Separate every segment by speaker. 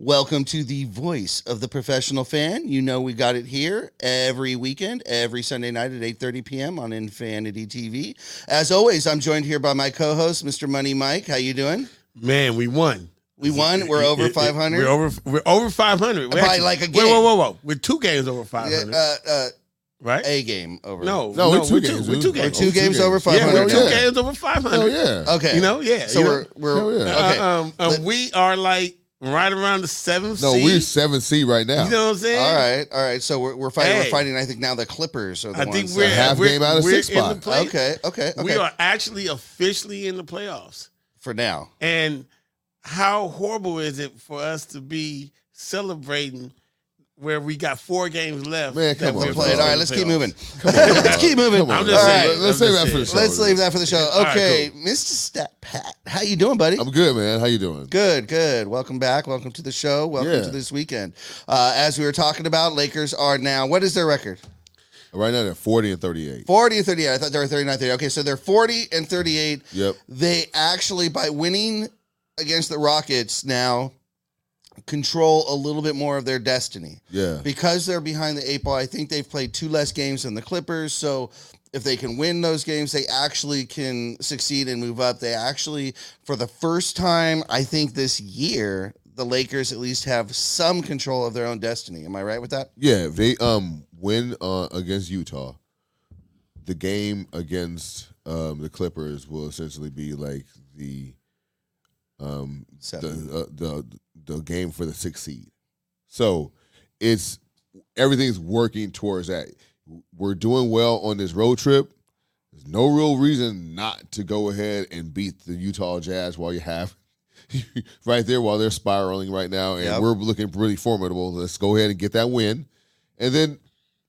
Speaker 1: Welcome to the voice of the professional fan. You know we got it here every weekend, every Sunday night at 8:30 p.m. on Infinity TV. As always, I'm joined here by my co-host, Mr. Money Mike. How you doing?
Speaker 2: Man, we won.
Speaker 1: We won. We're over
Speaker 2: It- it-
Speaker 1: 500.
Speaker 2: We're over. We're over 500. We're
Speaker 1: By like a game.
Speaker 2: whoa, whoa, whoa! We're two games over 500,
Speaker 1: uh, uh,
Speaker 2: right?
Speaker 1: a game over.
Speaker 2: no,
Speaker 3: No, we're two games,
Speaker 2: We're
Speaker 3: dude.
Speaker 2: two
Speaker 3: We're
Speaker 2: games.
Speaker 1: two games over
Speaker 2: Yeah,
Speaker 1: 500.
Speaker 2: we're two
Speaker 3: yeah.
Speaker 2: games over 500.
Speaker 3: Hell yeah.
Speaker 1: Okay.
Speaker 2: You know, yeah.
Speaker 1: So
Speaker 2: you
Speaker 1: we're we're
Speaker 3: yeah.
Speaker 1: okay.
Speaker 2: Uh, um, um,
Speaker 1: Let-
Speaker 2: we are like right around the seventh
Speaker 3: No,
Speaker 2: seed.
Speaker 3: we're seven C right now.
Speaker 2: You know what I'm saying?
Speaker 1: all right, all right. So we're we're fighting. We're fighting. I think now the Clippers are the
Speaker 2: I
Speaker 1: ones.
Speaker 2: think we're
Speaker 3: half
Speaker 2: we're,
Speaker 3: game out of six
Speaker 2: the
Speaker 3: spot.
Speaker 1: okay, okay, okay.
Speaker 2: We are actually officially in the playoffs.
Speaker 1: for now.
Speaker 2: And how horrible is it for us to be celebrating where we got four games left?
Speaker 3: Man, come on,
Speaker 1: Play it. All right, let's keep
Speaker 2: playoffs?
Speaker 1: moving. let's keep moving.
Speaker 3: Come on,
Speaker 2: I'm just
Speaker 1: All
Speaker 2: saying.
Speaker 1: right,
Speaker 3: Let's
Speaker 2: I'm
Speaker 3: save that for the show.
Speaker 1: Let's leave that for the show.
Speaker 2: All right,
Speaker 1: Okay, Mr. Stat Pat, how you doing, buddy?
Speaker 3: I'm good, man. How you doing?
Speaker 1: Good, good. Welcome back. Welcome to the show. Welcome
Speaker 3: Yeah.
Speaker 1: to this weekend. Uh, as we were talking about, Lakers are now. What is their record?
Speaker 3: Right now they're 40 and 38.
Speaker 1: 40 and 38. I thought they were 39 30. Okay, so they're 40 and 38.
Speaker 3: Yep.
Speaker 1: They actually, by winning against the Rockets now, control a little bit more of their destiny.
Speaker 3: Yeah.
Speaker 1: because they're behind the eight ball, I think they've played two less games than the Clippers. So if they can win those games, they actually can succeed and move up. They actually, for the first time, I think this year, the Lakers at least have some control of their own destiny. Am I right with that?
Speaker 3: Yeah, they um win uh, against Utah. The game against um the Clippers will essentially be like the um
Speaker 1: Seven.
Speaker 3: the uh, the the game for the sixth seed. So it's everything's working towards that. We're doing well on this road trip. There's no real reason not to go ahead and beat the Utah Jazz while you have right there while they're spiraling right now, and
Speaker 1: Yep.
Speaker 3: we're looking pretty formidable. Let's go ahead and get that win, and then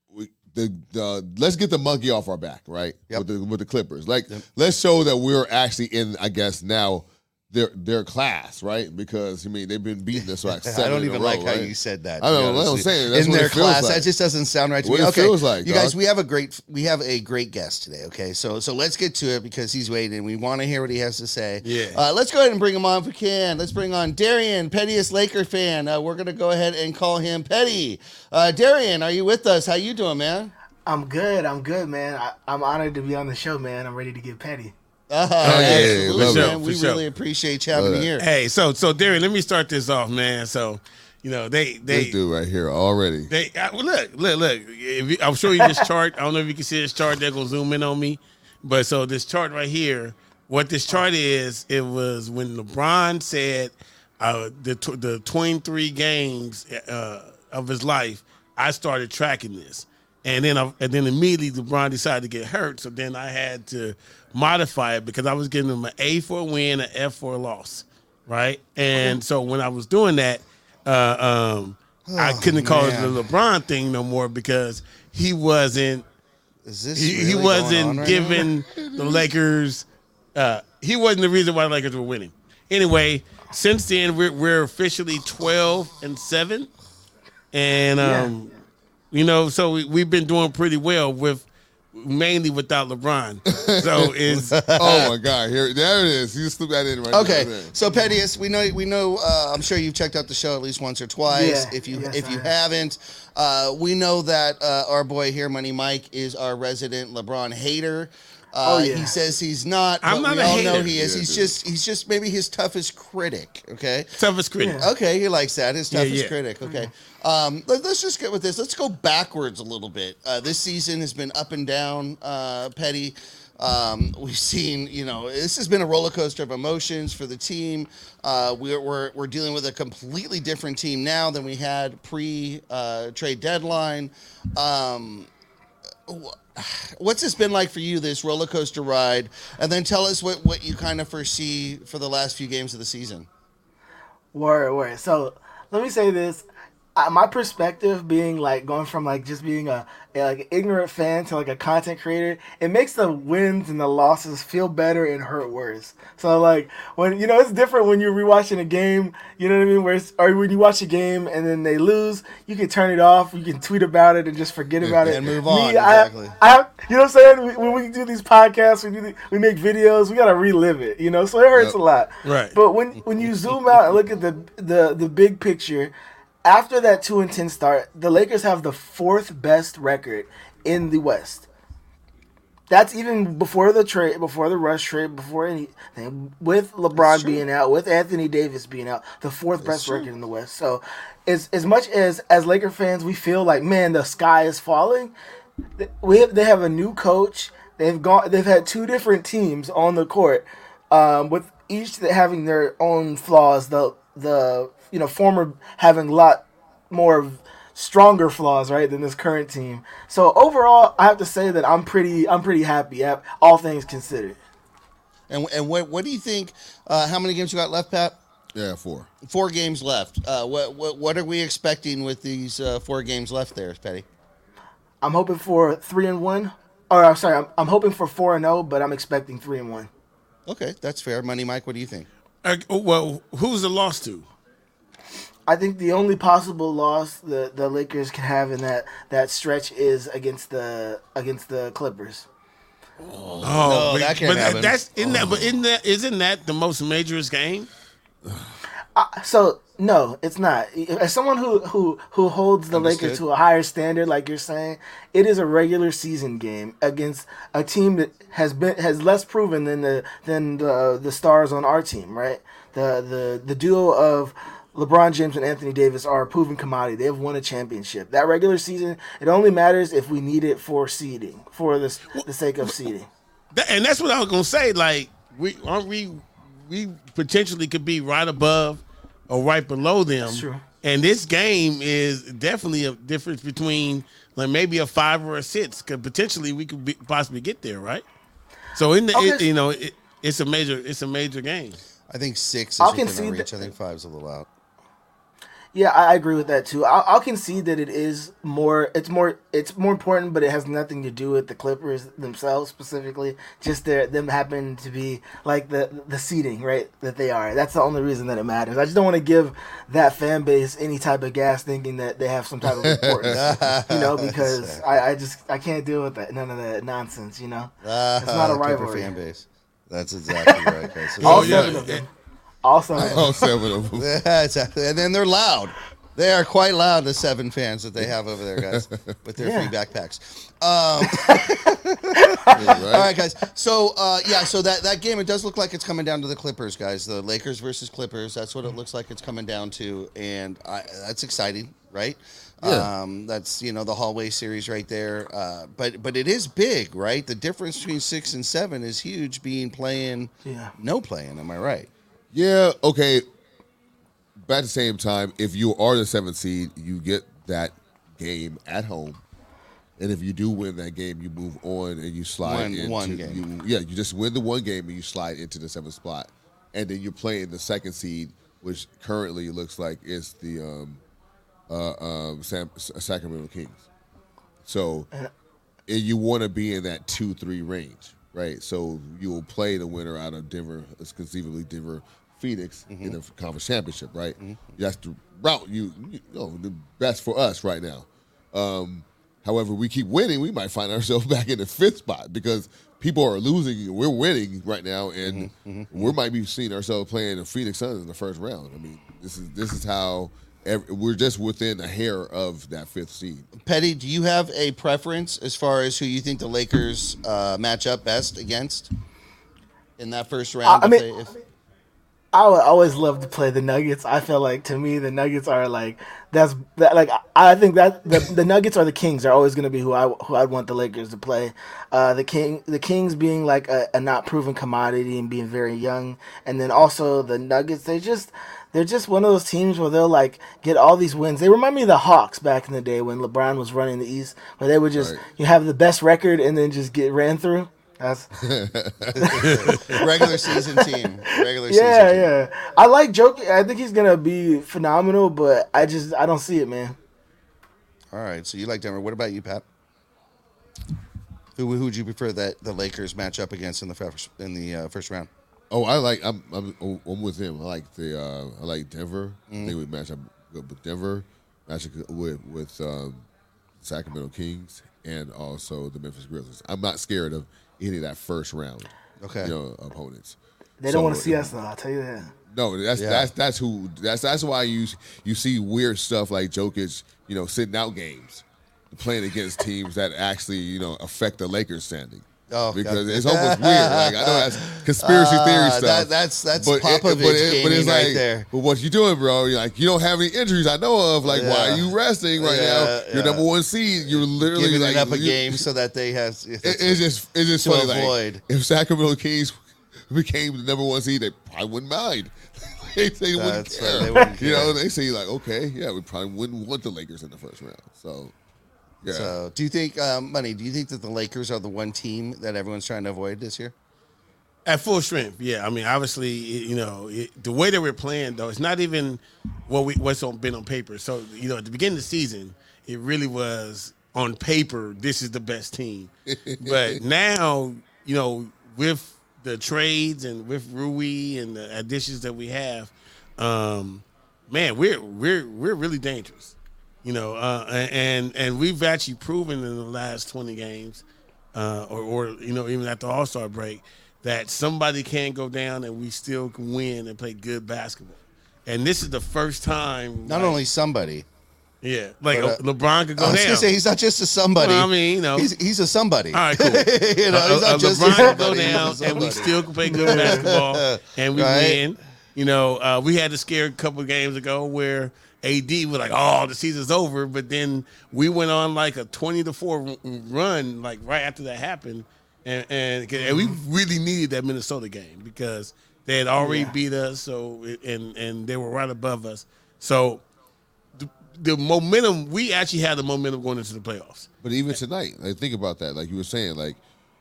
Speaker 3: we, the the let's get the monkey off our back, right?
Speaker 1: Yep.
Speaker 3: With the with the Clippers, like let's show that we're actually in, I guess now. Their, their class, right? Because I mean they've been beating us like seven.
Speaker 1: I don't
Speaker 3: in a
Speaker 1: even
Speaker 3: row,
Speaker 1: like how you said that.
Speaker 3: I
Speaker 1: to be
Speaker 3: know,
Speaker 1: honest
Speaker 3: what I'm saying. That's
Speaker 1: in their class,
Speaker 3: like.
Speaker 1: that just doesn't sound right to
Speaker 3: What
Speaker 1: me.
Speaker 3: it
Speaker 1: okay,
Speaker 3: feels like,
Speaker 1: you guys, we have a great we have a great guest today. Okay, so so let's get to it because he's waiting. We want to hear what he has to say.
Speaker 2: Yeah.
Speaker 1: Uh, let's go ahead and bring him on if we can. Let's bring on Darian, pettiest Laker fan. Uh, we're gonna go ahead and call him Petty. Uh, Darian, are you with us? How you doing, man?
Speaker 4: I'm good. I'm good, man. I, I'm honored to be on the show, man. I'm ready to get petty.
Speaker 1: Uh,
Speaker 3: yeah,
Speaker 1: absolutely,
Speaker 3: love
Speaker 2: it.
Speaker 1: man. We
Speaker 2: sure.
Speaker 1: really appreciate you having me here.
Speaker 2: Hey, so so Darren, let me start this off, man. So, you know, they they
Speaker 3: This dude right here already.
Speaker 2: They well, look, look, look. If you, I'm show you this chart. I don't know if you can see this chart. They're gonna zoom in on me, but so this chart right here. What this chart is, it was when LeBron said uh, the tw- the twenty three games uh, of his life. I started tracking this, and then I, and then immediately LeBron decided to get hurt. So then I had to modify it because I was giving him an A for a win, an F for a loss, right? And so when I was doing that, uh, um, I couldn't call it the LeBron thing no more because he wasn't
Speaker 1: Is this
Speaker 2: he,
Speaker 1: really
Speaker 2: he wasn't
Speaker 1: right
Speaker 2: giving the Lakers. Uh, he wasn't the reason why the Lakers were winning. Anyway, since then we're we're officially twelve and seven, and um, you know, so we, we've been doing pretty well with mainly without LeBron. So it's
Speaker 3: oh my God! Here, there it is. You slipped that in right there.
Speaker 1: Okay,
Speaker 3: there.
Speaker 1: so Pettius, we know we know. Uh, I'm sure you've checked out the show at least once or twice.
Speaker 4: Yeah,
Speaker 1: if you
Speaker 4: yes,
Speaker 1: if
Speaker 4: I
Speaker 1: you
Speaker 4: have.
Speaker 1: haven't, uh, we know that uh, our boy here, Money Mike, is our resident LeBron hater. Uh,
Speaker 4: Oh, yeah.
Speaker 1: He says he's not.
Speaker 2: I'm
Speaker 1: but
Speaker 2: not
Speaker 1: we
Speaker 2: a
Speaker 1: all know he is.
Speaker 3: Yeah,
Speaker 1: he's
Speaker 3: dude.
Speaker 1: just he's just maybe his toughest critic. Okay.
Speaker 2: toughest critic.
Speaker 1: Okay, he likes that. His toughest
Speaker 2: yeah.
Speaker 1: critic. Okay. Um, let, us just get with this. Let's go backwards a little bit. Uh, this season has been up and down, uh, Petty. Um, we've seen, you know, this has been a roller coaster of emotions for the team. Uh, we're, we're, we're dealing with a completely different team now than we had pre uh, trade deadline. Um, wh- what's this been like for you, this roller coaster ride? And then tell us what, what you kind of foresee for the last few games of the season.
Speaker 4: Word, word. So let me say this. I, my perspective being like going from like just being a, a like ignorant fan to like a content creator, it makes the wins and the losses feel better and hurt worse. So like when you know it's different when you're rewatching a game, you know what I mean? Where it's, or when you watch a game and then they lose, you can turn it off, you can tweet about it and just forget about it
Speaker 1: And move on,
Speaker 4: Me, I-
Speaker 1: exactly.
Speaker 4: I, you know what I'm saying? We, when we do these podcasts, we do the, we make videos, we gotta relive it, you know. So it hurts
Speaker 3: Yep.
Speaker 4: a lot.
Speaker 2: Right.
Speaker 4: But when when you zoom out and look at the the the big picture, after that two and ten start, the Lakers have the fourth best record in the West. That's even before the trade, before the Russ trade, before anything. With LeBron being out, with Anthony Davis being out, the fourth best record in the West. So, as as much as as Laker fans, we feel like man, the sky is falling. We have, they have a new coach. They've gone. They've had two different teams on the court, um, with each having their own flaws. The the you know former having a lot more stronger flaws right than this current team. So overall, I have to say that I'm pretty I'm pretty happy. All things considered.
Speaker 1: And and what what do you think? Uh, how many games you got left, Pat?
Speaker 3: Yeah, four.
Speaker 1: Four games left. Uh, what what what are we expecting with these uh, four games left there, Petty?
Speaker 4: I'm hoping for three and one. Or I'm sorry, I'm, I'm hoping for four and zero, but I'm expecting three and one.
Speaker 1: Okay, that's fair. Money, Mike. What do you think?
Speaker 2: Uh, well, who's the loss to?
Speaker 4: I think the only possible loss the, the Lakers can have in that, that stretch is against the against the Clippers.
Speaker 2: Oh, oh
Speaker 1: No,
Speaker 2: but,
Speaker 1: that can't
Speaker 2: but
Speaker 1: happen.
Speaker 2: that's in that. But oh. in that, isn't that the most majorous game?
Speaker 4: Uh, so no, it's not. As someone who who who holds the Lakers to a higher standard, like you're saying, it is a regular season game against a team that has been has less proven than the than the the stars on our team, right? The the the duo of LeBron James and Anthony Davis are a proven commodity. They have won a championship. That regular season, it only matters if we need it for seeding, for the the sake of seeding.
Speaker 2: And that's what I was gonna say. Like, we aren't we we potentially could be right above or right below them.
Speaker 4: That's true.
Speaker 2: And this game is definitely a difference between like maybe a five or a six. Because potentially we could be, possibly get there, right? So in the it, you know it, it's a major it's a major game.
Speaker 1: I think six is
Speaker 4: I'll
Speaker 1: within
Speaker 4: concede
Speaker 1: reach.
Speaker 4: that-
Speaker 1: I think five's a little out.
Speaker 4: Yeah, I I agree with that too. I'll, I'll concede that it is more. It's more. It's more important, but it has nothing to do with the Clippers themselves specifically. Just their them happen to be like the the seating right that they are. That's the only reason that it matters. I just don't want to give that fan base any type of gas, thinking that they have some type of importance. you know, because I, I just I can't deal with that none of that nonsense. You know, it's not a
Speaker 1: Clipper
Speaker 4: rivalry.
Speaker 1: fan base. That's exactly right, guys.
Speaker 4: All
Speaker 2: oh, oh, yeah.
Speaker 4: Seven. All seven. Of them.
Speaker 3: Oh, seven of them.
Speaker 1: Yeah, exactly. And then they're loud. They are quite loud, the seven fans that they have over there, guys, with their
Speaker 4: Yeah.
Speaker 1: free backpacks. Um,
Speaker 3: Yeah,
Speaker 1: all
Speaker 3: right?
Speaker 1: right, guys. So, uh, yeah, so that, that game, it does look like it's coming down to the Clippers, guys. The Lakers versus Clippers. That's what it looks like it's coming down to. And I, that's exciting, right?
Speaker 3: Yeah.
Speaker 1: Um, that's, you know, the hallway series right there. Uh, but but it is big, right? The difference between six and seven is huge being playing,
Speaker 4: Yeah.
Speaker 1: no playing. Am I right?
Speaker 3: Yeah, okay. But at the same time, if you are the seventh seed, you get that game at home. And if you do win that game, you move on and you slide
Speaker 1: One-
Speaker 3: into
Speaker 1: one game.
Speaker 3: You, yeah, you just win the one game and you slide into the seventh spot. And then you're playing the second seed, which currently looks like it's the um, uh, um, Sam, Sacramento Kings. So and you want to be in that two three range, right? So you will play the winner out of Denver, it's conceivably Denver Phoenix in the conference championship, right? That's the route you, you know the best for us right now. Um, however, we keep winning, we might find ourselves back in the fifth spot because people are losing we're winning right now, and we might be seeing ourselves playing the Phoenix Suns in the first round. I mean, this is this is how. Every, we're just within a hair of that fifth seed.
Speaker 1: Petty, do you have a preference as far as who you think the Lakers uh, match up best against in that first round?
Speaker 4: I
Speaker 1: if
Speaker 4: mean-
Speaker 1: they- if-
Speaker 4: I would always love to play the Nuggets. I feel like to me the Nuggets are like that's that like I think that the, the Nuggets or the Kings are always going to be who I who I'd want the Lakers to play. Uh, the King the Kings being like a, a not proven commodity and being very young, and then also the Nuggets they just they're just one of those teams where they'll like get all these wins. They remind me of the Hawks back in the day when LeBron was running the East, where they would just
Speaker 3: Right.
Speaker 4: you have the best record and then just get ran through. That's
Speaker 1: Regular season team. Regular
Speaker 4: yeah,
Speaker 1: season yeah.
Speaker 4: Yeah. I like Jokic. I think he's gonna be phenomenal, but I just I don't see it, man.
Speaker 1: All right. So you like Denver. What about you, Pat? Who who would you prefer that the Lakers match up against in the first in the uh, first round?
Speaker 3: Oh, I like. I'm. I'm. I'm with him. I like the. Uh, I like Denver.
Speaker 1: Mm-hmm.
Speaker 3: I think we match up good with Denver. Match up with with um, Sacramento Kings and also the Memphis Grizzlies. I'm not scared of any of that first round.
Speaker 1: Okay.
Speaker 3: You know, opponents.
Speaker 4: They don't want to see us though. I'll tell you that.
Speaker 3: No, that's
Speaker 1: Yeah.
Speaker 3: that's that's who. That's that's why you you see weird stuff like Jokic. You know, sitting out games, playing against teams that actually you know affect the Lakers standing.
Speaker 1: Oh,
Speaker 3: because
Speaker 1: yeah.
Speaker 3: it's almost weird. Like I know that's conspiracy theory
Speaker 1: Ah,
Speaker 3: stuff.
Speaker 1: that- that's- that's
Speaker 3: it-
Speaker 1: Popovich gaming right there.
Speaker 3: But what you doing, bro? You're like you don't have any injuries I know of. Like why are you resting right
Speaker 1: Yeah,
Speaker 3: now? You're
Speaker 1: yeah.
Speaker 3: number one seed. You're literally
Speaker 1: Giving
Speaker 3: like
Speaker 1: it up a
Speaker 3: you-
Speaker 1: game so that they have.
Speaker 3: It, it's just it's just
Speaker 1: to
Speaker 3: funny. Like, if Sacramento Kings became the number one seed, they probably wouldn't mind. they, they wouldn't
Speaker 1: right, they wouldn't
Speaker 3: You know, they say like, okay, yeah, we probably wouldn't want the Lakers in the first round. So, yeah,
Speaker 1: So, do you think, um, money? Do you think that the Lakers are the one team that everyone's trying to avoid this year?
Speaker 2: At full strength, yeah. I mean, obviously, you know, it, the way that we're playing, though, it's not even what we what's on been on paper. So, you know, at the beginning of the season, it really was on paper. This is the best team, but now, you know, with the trades and with Rui and the additions that we have, um, man, we're we're we're really dangerous. You know, uh, and and we've actually proven in the last twenty games, uh, or or you know even at the All Star break, that somebody can go down and we still can win and play good basketball. And this is the first time.
Speaker 1: Not
Speaker 2: like-
Speaker 1: only somebody.
Speaker 2: yeah, like
Speaker 1: but, uh,
Speaker 2: LeBron could go
Speaker 1: I was
Speaker 2: down.
Speaker 1: gonna say he's not just a somebody.
Speaker 2: Well, I mean, you know.
Speaker 1: he's he's a somebody.
Speaker 2: All right, cool.
Speaker 1: you know,
Speaker 2: Uh,
Speaker 1: he's
Speaker 2: uh,
Speaker 1: not just
Speaker 2: LeBron could go
Speaker 1: somebody, he's a
Speaker 2: down, and we still can play good basketball, and we
Speaker 1: Right.
Speaker 2: win. You know, uh, we had the scare a couple of games ago where AD was like, "Oh, the season's over," but then we went on like a twenty to four run, like right after that happened, and and, and we really needed that Minnesota game because they had already
Speaker 4: Yeah.
Speaker 2: beat us, so and and they were right above us, so. The, the momentum we actually had the momentum going into the playoffs.
Speaker 3: But even tonight, like think about that. Like you were saying, like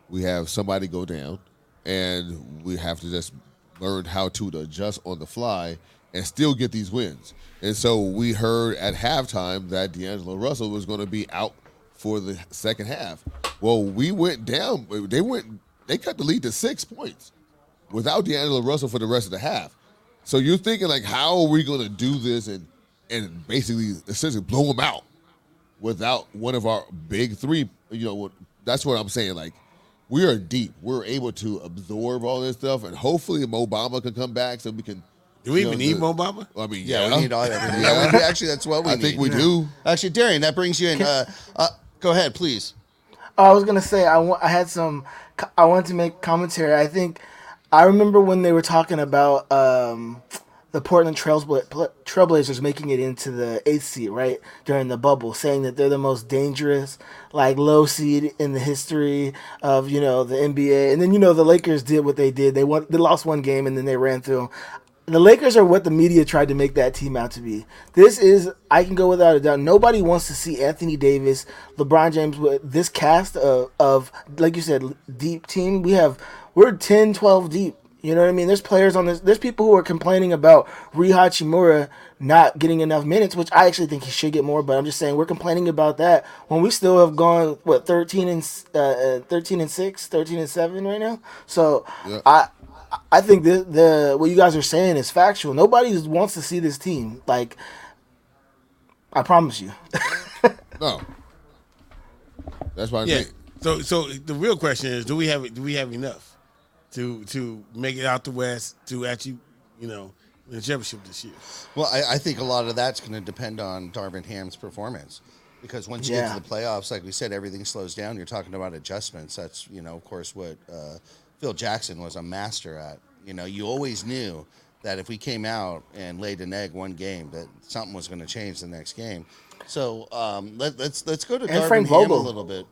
Speaker 3: we have somebody go down, and we have to just learn how to adjust on the fly and still get these wins. And so we heard at halftime that D'Angelo Russell was going to be out for the second half. Well, we went down. They went. They cut the lead to six points without D'Angelo Russell for the rest of the half. So you're thinking like, how are we going to do this and and basically essentially blow them out? without one of our big three. You know, that's what I'm saying. Like, we are deep. We're able to absorb all this stuff, and hopefully, Mo Bamba can come back so we can.
Speaker 2: Do we
Speaker 3: you
Speaker 2: even
Speaker 3: know,
Speaker 2: need
Speaker 3: the-
Speaker 2: Mo Bamba?
Speaker 3: I mean,
Speaker 1: Yeah,
Speaker 3: yeah,
Speaker 1: we need all everything. Yeah, we, actually, that's what we
Speaker 3: I
Speaker 1: need.
Speaker 3: think we do.
Speaker 1: Actually, Darian, that brings you in. Uh, uh, go ahead, please.
Speaker 4: Oh, I was gonna say I wa- I had some. I wanted to make commentary. I think I remember when they were talking about um, the Portland Trailbla- Pla- Trailblazers making it into the eighth seed, right during the bubble, saying that they're the most dangerous, like low seed in the history of you know the NBA. And then you know the Lakers did what they did. They won. They lost one game and then they ran through 'em. The Lakers are what the media tried to make that team out to be. This is, I can go without a doubt. Nobody wants to see Anthony Davis, LeBron James with this cast of, of like you said, deep team. We have, we're 10, 12 deep. You know what I mean? There's players on this. There's people who are complaining about Rui Hachimura not getting enough minutes, which I actually think he should get more. But I'm just saying we're complaining about that when we still have gone what 13 and uh, uh, 13 and six, 13 and seven right now. So
Speaker 3: Yeah.
Speaker 4: I I think the the what you guys are saying is factual. Nobody wants to see this team. Like, I promise you.
Speaker 3: No, that's why
Speaker 2: Yeah.
Speaker 3: think.
Speaker 2: So so the real question is, do we have do we have enough to to make it out the West to actually you know win the championship this year?
Speaker 1: Well, I, I think a lot of that's going to depend on Darvin Ham's performance. Because once you
Speaker 4: Yeah.
Speaker 1: get to the playoffs, like we said, everything slows down. You're talking about adjustments. That's, you know, of course, what uh, Phil Jackson was a master at. You know, you always knew that if we came out and laid an egg one game, that something was going to change the next game. So um, let, let's let's go to
Speaker 4: And
Speaker 1: Darvin
Speaker 4: Frank
Speaker 1: Vogel a little bit.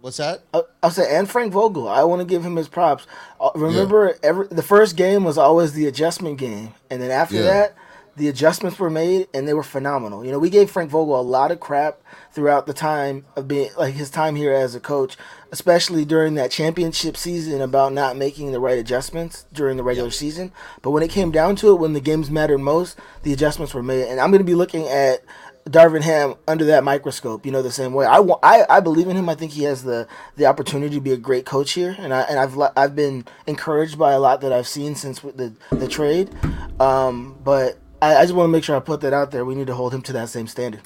Speaker 1: What's that?
Speaker 4: I- I'll say, and Frank Vogel. I want to give him his props. Uh, remember, every the first game was always the adjustment game, and then after
Speaker 3: Yeah.
Speaker 4: that, the adjustments were made and they were phenomenal. You know, we gave Frank Vogel a lot of crap throughout the time of being like his time here as a coach, especially during that championship season about not making the right adjustments during the regular season. But when it came down to it, when the games mattered most, the adjustments were made. And I'm going to be looking at Darvin Ham under that microscope, you know, the same way. I, wa- I, I believe in him. I think he has the, the opportunity to be a great coach here, and I and I've I've been encouraged by a lot that I've seen since the the trade. Um, but I, I just want to make sure I put that out there. We need to hold him to that same standard.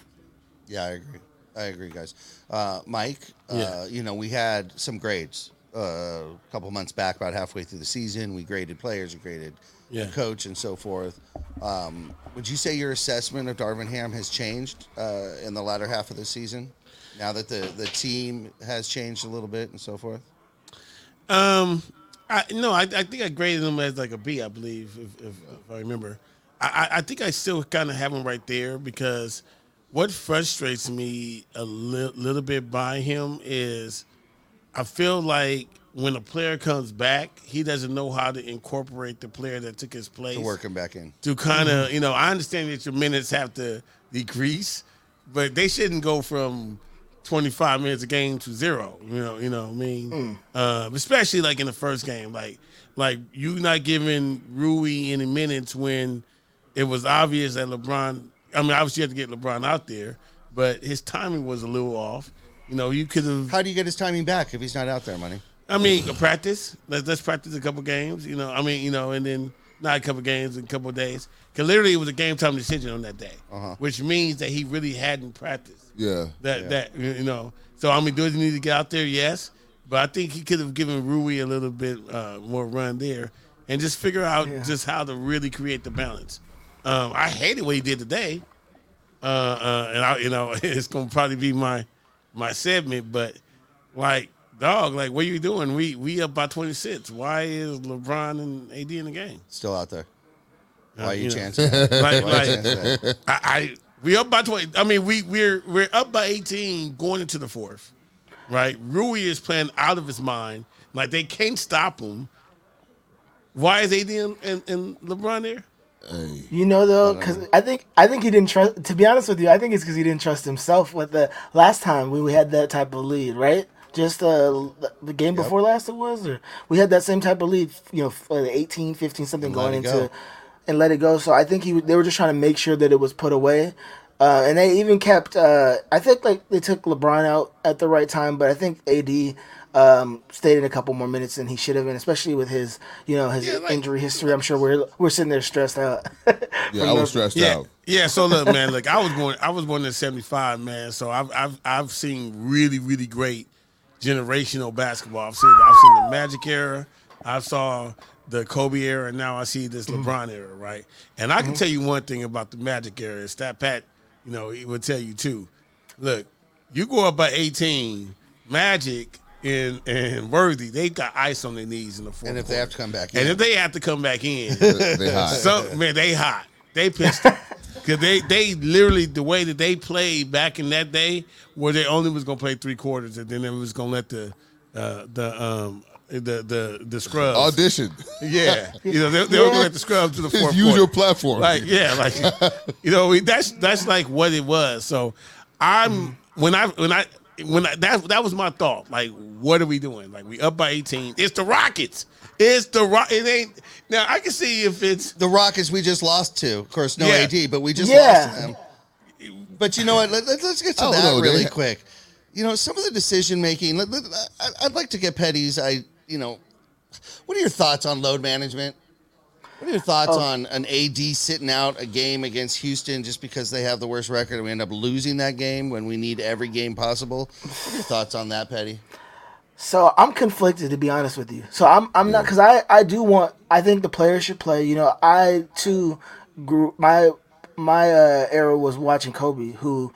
Speaker 1: Yeah, I agree. I agree, guys. Uh, Mike, uh, you know, we had some grades uh, a couple months back, about halfway through the season. We graded players, we graded
Speaker 2: Yeah.
Speaker 1: the coach, and so forth. Um, would you say your assessment of Darvin Ham has changed uh, in the latter half of the season? Now that the, the team has changed a little bit and so forth?
Speaker 2: Um, I no, I, I think I graded him as like a B, I believe, if, if, if I remember. I, I- I think I still kind of have him right there because what frustrates me a li- little bit by him is I feel like when a player comes back, he doesn't know how to incorporate the player that took his place
Speaker 1: To work him back in.
Speaker 2: to kind of, you know, I understand that your minutes have to decrease, but they shouldn't go from 25 minutes a game to zero. You know, you know what I mean? Uh, especially like in the first game, like like you not giving Rui any minutes when it was obvious that LeBron. I mean, obviously you had to get LeBron out there, but his timing was a little off. You know, you could have.
Speaker 1: How do you get his timing back if he's not out there, money?
Speaker 2: I mean, practice. Let's let's practice a couple games. You know, I mean, you know, and then not a couple games in a couple days. Because literally, it was a game time decision on that day, which means that he really hadn't practiced.
Speaker 3: Yeah.
Speaker 2: That that you know. So I mean, does he need to get out there? Yes, but I think he could have given Rui a little bit uh, more run there, and just figure out just how to really create the balance. Um, I hated what he did today, uh, uh, and I, you know, it's gonna probably be my my segment, but like, dog, like, what are you doing? We we up by twenty six. Why is LeBron and AD in the game?
Speaker 1: Still out there. Why are you
Speaker 2: you
Speaker 1: chancing?
Speaker 2: Like,
Speaker 1: Why are you
Speaker 2: like? I, I we up by twenty. I mean, we we're we're up by eighteen going into the fourth, right? Rui is playing out of his mind. Like they can't stop him. Why is AD and, and, and LeBron there?
Speaker 3: Hey.
Speaker 4: You know though, because I think I think he didn't trust. To be honest with you, I think it's because he didn't trust himself. With the last time we, we had that type of lead, right? Just uh, the game before last it was, or we had that same type of lead. You know, f- uh, 18, 15, something going into,
Speaker 1: go.
Speaker 4: and let it go. So I think he they were just trying to make sure that it was put away. Uh, and they even kept. Uh, I think like they took LeBron out at the right time, but I think AD um, stayed in a couple more minutes than he should have, and especially with his, you know, his
Speaker 2: Yeah, like-
Speaker 4: injury history. I'm sure we're we're sitting there stressed out.
Speaker 3: Yeah, I was stressed
Speaker 2: Yeah,
Speaker 3: out.
Speaker 2: yeah. So look, man. Look, I was born. I was born in '75, man. So I've I've I've seen really really great generational basketball. I've seen I've seen the Magic era. I saw the Kobe era, and now I see this LeBron era, right? And I can tell you one thing about the Magic era. Is that Pat, you know, he would tell you too. Look, you go up by 18, Magic and and Worthy, they got ice on their knees in the fourth.
Speaker 1: And if they have to come back in.
Speaker 2: and if they have to come back in,
Speaker 3: They hot.
Speaker 2: so man, they hot. They pissed. off Because they, they literally the way that they played back in that day, where they only was gonna play three quarters, and then they was gonna let the uh, the um the the the scrubs
Speaker 3: Audition.
Speaker 2: yeah you know they, they were gonna let the scrubs to the fourth
Speaker 3: Just use
Speaker 2: quarter.
Speaker 3: your platform.
Speaker 2: Like yeah, like you know, we, that's that's like what it was. So I'm when I when I when I, that that was my thought. Like, what are we doing? Like, we up by 18. It's the Rockets. It's the Rock. It ain't now. I can see if it's
Speaker 1: The Rockets we just lost to. Of course, no
Speaker 2: Yeah.
Speaker 1: AD, but we just
Speaker 4: Yeah.
Speaker 1: lost to them. But you know what? Let, let, us get to
Speaker 3: I don't
Speaker 1: that
Speaker 3: know,
Speaker 1: really
Speaker 3: they-
Speaker 1: quick. You know, some of the decision making. Let, let, I, I'd like to get Petty's. I, you know, what are your thoughts on load management? What are your thoughts
Speaker 4: Oh.
Speaker 1: on an AD sitting out a game against Houston just because they have the worst record and we end up losing that game when we need every game possible? What are your thoughts on that, Petty?
Speaker 4: So I'm conflicted to be honest with you. So I'm I'm not because I I do want I think the players should play. You know I too grew my my uh, era was watching Kobe who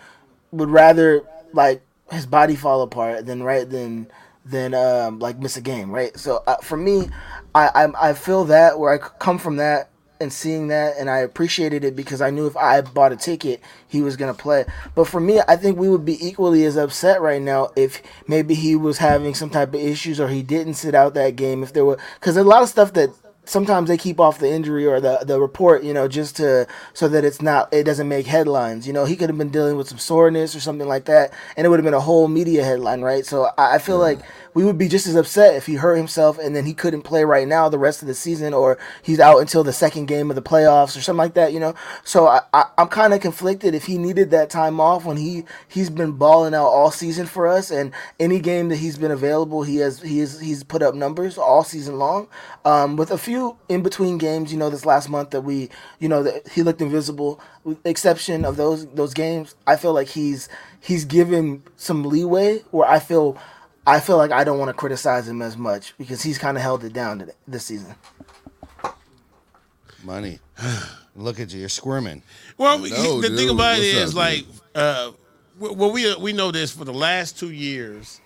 Speaker 4: would rather like his body fall apart than right than than um, like miss a game right. So uh, for me, I, I I feel that where I come from that and seeing that and I appreciated it because I knew if I bought a ticket he was gonna play. But for me, I think we would be equally as upset right now if maybe he was having some type of issues or he didn't sit out that game. If there were because a lot of stuff that sometimes they keep off the injury or the the report, you know, just to so that it's not it doesn't make headlines. You know, he could have been dealing with some soreness or something like that, and it would have been a whole media headline, right? So I, I feel like we would be just as upset if he hurt himself and then he couldn't play right now the rest of the season, or he's out until the second game of the playoffs or something like that. You know, so I, I I'm kind of conflicted if he needed that time off when he he's been balling out all season for us, and any game that he's been available, he has he is he's put up numbers all season long. Um, with a few in between games, you know, this last month that we, you know, that he looked invisible. With exception of those those games, I feel like he's he's given some leeway where I feel I feel like I don't want to criticize him as much because he's kind of held it down today, this season.
Speaker 1: Money. Look at you. You're squirming.
Speaker 2: Well,
Speaker 3: No,
Speaker 2: he- the thing about it
Speaker 3: What's
Speaker 2: is
Speaker 3: up,
Speaker 2: like, uh, well, we we know this for the last two years.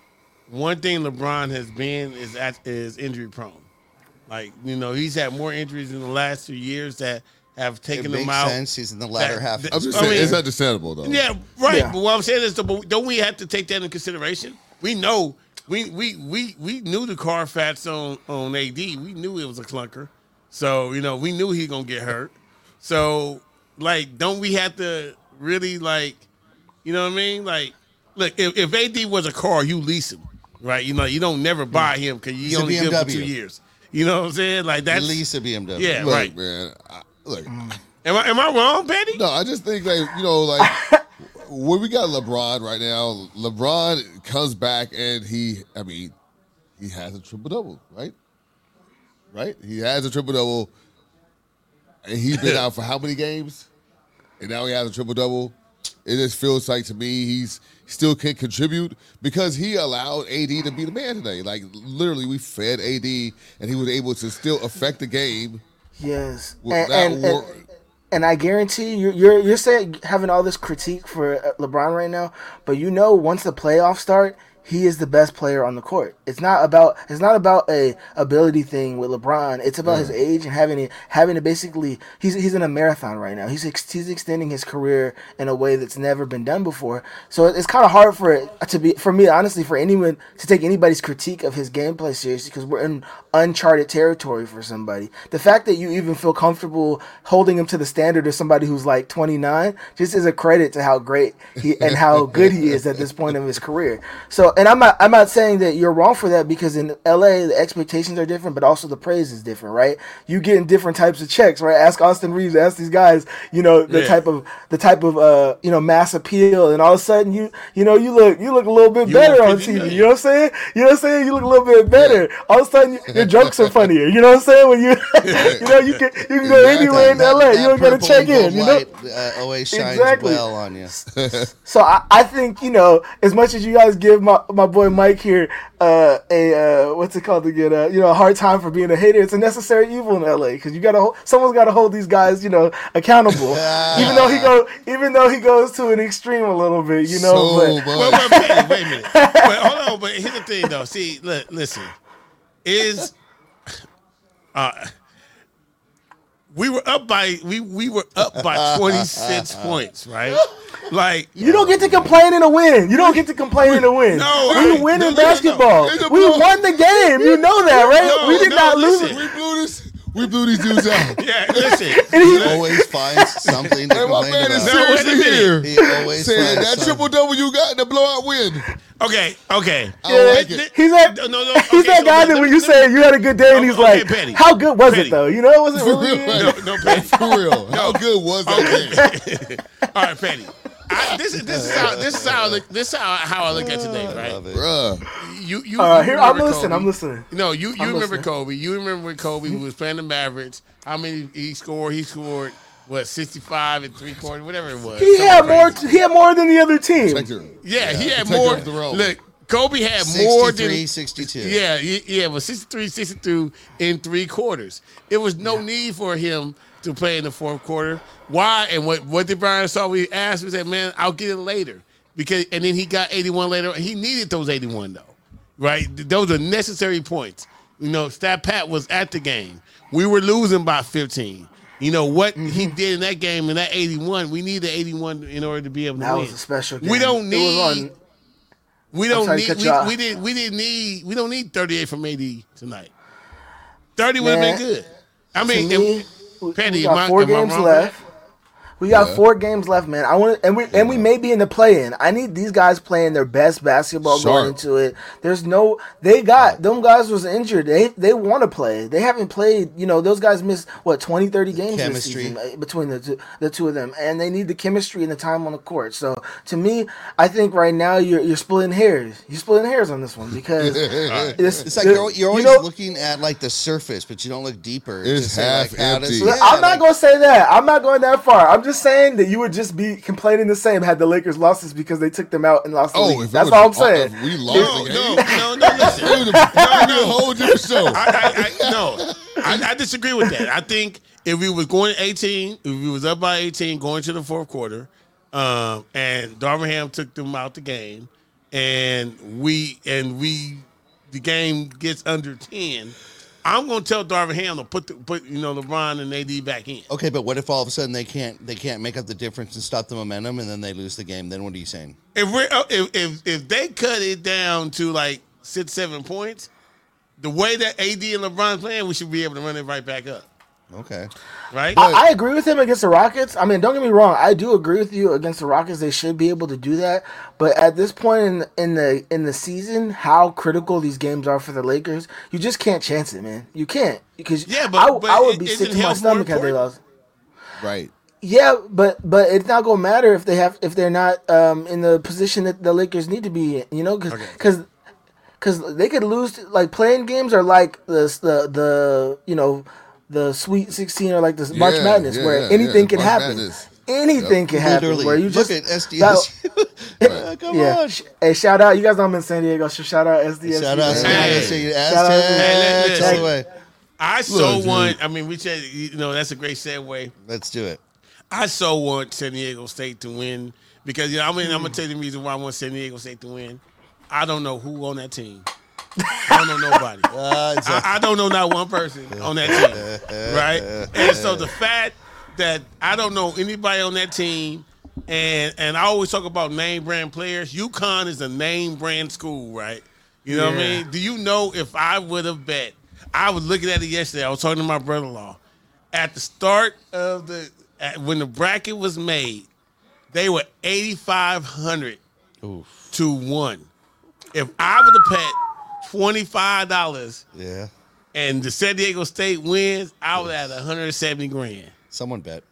Speaker 2: One thing LeBron has been is at, is injury prone. Like you know, he's had more injuries in the last two years that have
Speaker 1: It
Speaker 2: taken
Speaker 1: makes
Speaker 2: him out.
Speaker 1: sense. He's in the latter
Speaker 2: That-
Speaker 1: half.
Speaker 2: that-
Speaker 3: I'm just
Speaker 2: I
Speaker 3: saying
Speaker 2: mean-
Speaker 3: it's understandable though.
Speaker 2: Yeah, right.
Speaker 4: Yeah.
Speaker 2: But what I'm saying is, don't we have to take that into consideration? We know we we we we knew the Carfax on on AD. We knew it was a clunker, so you know we knew he gonna get hurt. So like, don't we have to really like, you know what I mean? Like, look, if, if AD was a car, you lease him, right? You know, you don't never buy him because you
Speaker 1: He's
Speaker 2: only give him two years. You know what I'm saying? Like
Speaker 1: At
Speaker 2: that's
Speaker 1: least a BMW.
Speaker 2: yeah,
Speaker 3: look,
Speaker 2: right.
Speaker 3: man. I, look,
Speaker 2: Am I am I wrong, Petty?
Speaker 3: no, I just think like you know, like when we got LeBron right now, LeBron comes back and he, I mean, he has a triple double, right? Right? He has a triple double, and he's been out for how many games? And now he has a triple double. It just feels like to me he's still can contribute because he allowed AD to be the man today. Like literally, we fed AD, and he was able to still affect the game.
Speaker 4: Yes,
Speaker 3: Well,
Speaker 4: and, and, and, and I guarantee you, you're you're saying having all this critique for uh, LeBron right now, but you know once the playoffs start, he is the best player on the court. It's not about it's not about a ability thing with LeBron. It's about his age and having it having to basically he's he's in a marathon right now. He's ex, he's extending his career in a way that's never been done before. So it's kind of hard for it to be for me honestly for anyone to take anybody's critique of his gameplay seriously because we're in uncharted territory for somebody. The fact that you even feel comfortable holding him to the standard of somebody who's like 29 just is a credit to how great he and how good he is at this point of his career. So, and I'm not I'm not saying that you're wrong for that because in LA the expectations are different, but also the praise is different, right? You getting different types of checks, right? Ask Austin Reaves, ask these guys, you know, the
Speaker 2: Yeah.
Speaker 4: type of the type of uh you know mass appeal, and all of a sudden you you know you look you look a little bit
Speaker 2: You
Speaker 4: better on TV. You know what I'm saying? You know what I'm saying? You look a little bit better. All of a sudden, your jokes are funnier. You know what I'm saying? When you, you know, you can you can go
Speaker 3: Exactly.
Speaker 4: anywhere in
Speaker 1: That-
Speaker 4: LA.
Speaker 1: that
Speaker 4: You don't got to check
Speaker 1: and gold
Speaker 4: in. You know.
Speaker 1: light, uh, always shines
Speaker 4: Exactly.
Speaker 1: well on you.
Speaker 4: So I, I think you know as much as you guys give my, my boy Mike here uh, a uh, what's it called to get a you know a hard time for being a hater. It's a necessary evil in LA because you got to someone's got to hold these guys you know accountable. even though he go even though he goes to an extreme a little bit, you know.
Speaker 3: so
Speaker 4: but
Speaker 3: much.
Speaker 2: Well, well, wait, wait a minute. But hold on. But here's the thing, though. See, look, listen. Is uh, we were up by we we were up by 26 points, right? Like
Speaker 4: You don't get to complain in a win. You don't get to complain in a win.
Speaker 2: No,
Speaker 4: we
Speaker 2: I-
Speaker 4: win
Speaker 2: no,
Speaker 4: in
Speaker 2: no, no, no.
Speaker 4: basketball. We won the game. You know that, right?
Speaker 2: No,
Speaker 4: we did
Speaker 2: no,
Speaker 4: not lose.
Speaker 2: listen.
Speaker 3: we blew this. We blew these dudes out.
Speaker 2: yeah, listen.
Speaker 1: He always finds something to
Speaker 3: Hey, my
Speaker 1: complain
Speaker 3: man is
Speaker 1: about.
Speaker 2: No, wait a
Speaker 3: seriously here.
Speaker 1: He always
Speaker 3: Saying
Speaker 1: finds
Speaker 3: that
Speaker 1: something.
Speaker 3: triple double you got in the blowout win.
Speaker 2: Okay, okay.
Speaker 3: I don't like
Speaker 2: Th-
Speaker 3: it.
Speaker 4: He's that.
Speaker 2: No, no, no,
Speaker 4: he's
Speaker 2: okay,
Speaker 4: that
Speaker 2: so
Speaker 4: guy
Speaker 2: let-
Speaker 4: that when you
Speaker 2: let
Speaker 4: say you had a good day, and he's
Speaker 2: Okay,
Speaker 4: like,
Speaker 2: Petty.
Speaker 4: "How good was
Speaker 2: Petty.
Speaker 4: it though? You know, was it
Speaker 3: For
Speaker 4: really?"
Speaker 3: real,
Speaker 4: good?
Speaker 2: No, no, Petty.
Speaker 3: For real. How good was that game?
Speaker 2: All right, Petty. I, this is this is how this is how I look, this is how, how I look at today, right?
Speaker 1: Love.
Speaker 3: Bruh.
Speaker 2: You you,
Speaker 4: Uh,
Speaker 2: you
Speaker 4: here, I'm
Speaker 2: remember
Speaker 4: listening.
Speaker 2: Kobe.
Speaker 4: I'm listening.
Speaker 2: No, you you
Speaker 4: I'm
Speaker 2: remember
Speaker 4: listening.
Speaker 2: Kobe. You remember when Kobe was playing the Mavericks. How many he scored? He scored what sixty five and three quarters, whatever it was.
Speaker 4: He
Speaker 2: Something
Speaker 4: had more.
Speaker 2: crazy.
Speaker 4: He had more than the other team.
Speaker 3: Protector.
Speaker 2: Yeah, he had more.
Speaker 3: the road.
Speaker 2: Look, Kobe had more than
Speaker 1: 62.
Speaker 2: Yeah, yeah, it was 63, 62 in three quarters. It was no need for him to play in the fourth quarter. Why? And what what did Brian saw? We asked, we said, "Man, I'll get it later." Because and then he got eighty one later. He needed those eighty one though, right? Those are necessary points. You know, Stat Pat was at the game. We were losing by fifteen. You know what he
Speaker 4: Mm-hmm.
Speaker 2: did in that game in that eighty one. We need the eighty one in order to be able to
Speaker 4: That
Speaker 2: win.
Speaker 4: was a special game.
Speaker 2: We don't need. We don't
Speaker 4: sorry
Speaker 2: need. We, we didn't. We didn't need. We don't need 38 from AD tonight. 30 would have been good. I mean,
Speaker 4: me,
Speaker 2: if-
Speaker 4: we- got four
Speaker 2: I
Speaker 4: games left. We got
Speaker 3: Yeah.
Speaker 4: four games left, man. I want and we and we may be in the play-in. I need these guys playing their best basketball going into it. There's no, they got them guys was injured. They they want to play. They haven't played. You know, those guys missed what 20, 30 games
Speaker 1: Chemistry.
Speaker 4: this season uh, between the two, the two of them, and they need the chemistry and the time on the court. So to me, I think right now you're you're splitting hairs. You're splitting hairs on this one because this,
Speaker 1: It's like you're, you're always
Speaker 4: you know-
Speaker 1: looking at like the surface, but you don't look deeper.
Speaker 3: It's half
Speaker 1: like, how does-
Speaker 3: empty.
Speaker 1: yeah,
Speaker 4: I'm not
Speaker 1: like-
Speaker 4: gonna say that. I'm not going that far. I'm just saying that you would just be complaining the same had the Lakers lost this because they took them out and lost the
Speaker 3: Oh,
Speaker 4: league.
Speaker 3: if
Speaker 4: That's all I'm saying.
Speaker 3: if we
Speaker 2: No,
Speaker 3: lost the
Speaker 2: no,
Speaker 3: game.
Speaker 2: no, no, listen.
Speaker 3: It was a, that'd be a whole different show.
Speaker 2: I, I, I no, I, I disagree with that. I think if we was going 18, if we was up by 18 going to the fourth quarter, um, and Darvin Ham took them out the game, and we and we the game gets under 10, I'm gonna tell Darvin Ham to put the, put you know LeBron and AD back in.
Speaker 1: Okay, but what if all of a sudden they can't they can't make up the difference and stop the momentum, and then they lose the game? Then what are you saying?
Speaker 2: If we're uh, if, if if they cut it down to like six seven points, the way that AD and LeBron playing, we should be able to run it right back up,
Speaker 1: Okay,
Speaker 2: right?
Speaker 4: I, I agree with him against the Rockets. I mean, don't get me wrong. I do agree with you against the Rockets. They should be able to do that. But at this point in in the in the season, how critical these games are for the Lakers, you just can't chance it, man. You can't because
Speaker 2: Yeah, but-
Speaker 4: I,
Speaker 2: but
Speaker 4: I would be
Speaker 2: isn't
Speaker 4: sick to my stomach
Speaker 2: more
Speaker 4: had they lost.
Speaker 3: Right.
Speaker 4: Yeah, but but it's not gonna matter if they have if they're not um, in the position that the Lakers need to be in. You know, because because they could lose. Like playing games are like the the the you know the Sweet Sixteen or like the March
Speaker 3: Yeah,
Speaker 4: Madness
Speaker 3: yeah,
Speaker 4: where
Speaker 3: yeah,
Speaker 4: anything
Speaker 3: yeah,
Speaker 4: can
Speaker 3: March
Speaker 4: happen.
Speaker 3: Madness.
Speaker 4: Anything can happen.
Speaker 1: literally.
Speaker 4: Where you just
Speaker 1: look at SDS. Come
Speaker 4: yeah.
Speaker 1: on,
Speaker 4: Hey, shout out! You guys know I'm in San Diego. So shout out SDS.
Speaker 1: shout out,
Speaker 2: Hey.
Speaker 1: hey.
Speaker 4: Shout out-
Speaker 2: Hey,
Speaker 1: Aztecs,
Speaker 2: look,
Speaker 1: all the way.
Speaker 2: I so
Speaker 3: Look,
Speaker 2: want.
Speaker 3: dude.
Speaker 2: I mean, we said you know that's a great segue.
Speaker 1: Let's do it.
Speaker 2: I so want San Diego State to win because you know I mean I'm gonna tell you the reason why I want San Diego State to win. I don't know who on that team. I don't know nobody.
Speaker 1: Uh, it's a-
Speaker 2: I, I don't know not one person on that team, right? And so the fact that I don't know anybody on that team, and and I always talk about name brand players. UConn is a name brand school, right? You know what I mean? Do you know if I would have bet? I was looking at it yesterday. I was talking to my brother-in-law. At the start of the at, when the bracket was made, they were eighty five hundred to one. If I would have bet twenty five dollars
Speaker 1: yeah,
Speaker 2: and the San Diego State wins, I would have 170 grand.
Speaker 1: someone bet.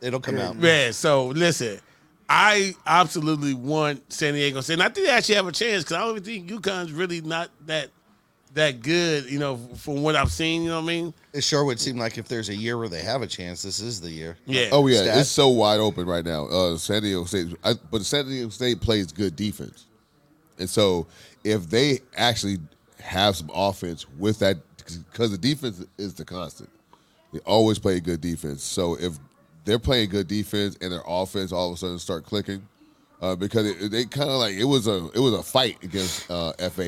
Speaker 1: It'll come out.
Speaker 2: Yeah, so listen, I absolutely want San Diego State. And I think they actually have a chance because I don't even think UConn's really not that that good, you know, from what I've seen, you know what I mean?
Speaker 1: It sure would seem like if there's a year where they have a chance, this is the year.
Speaker 2: Yeah.
Speaker 3: Oh yeah,
Speaker 1: Stat.
Speaker 3: it's so wide open right now. Uh, San Diego State, I, but San Diego State plays good defense, and so if they actually have some offense with that, because the defense is the constant, they always play good defense. So if they're playing good defense and their offense all of a sudden start clicking, uh, because it, they kind of like it was a it was a fight against uh, FAU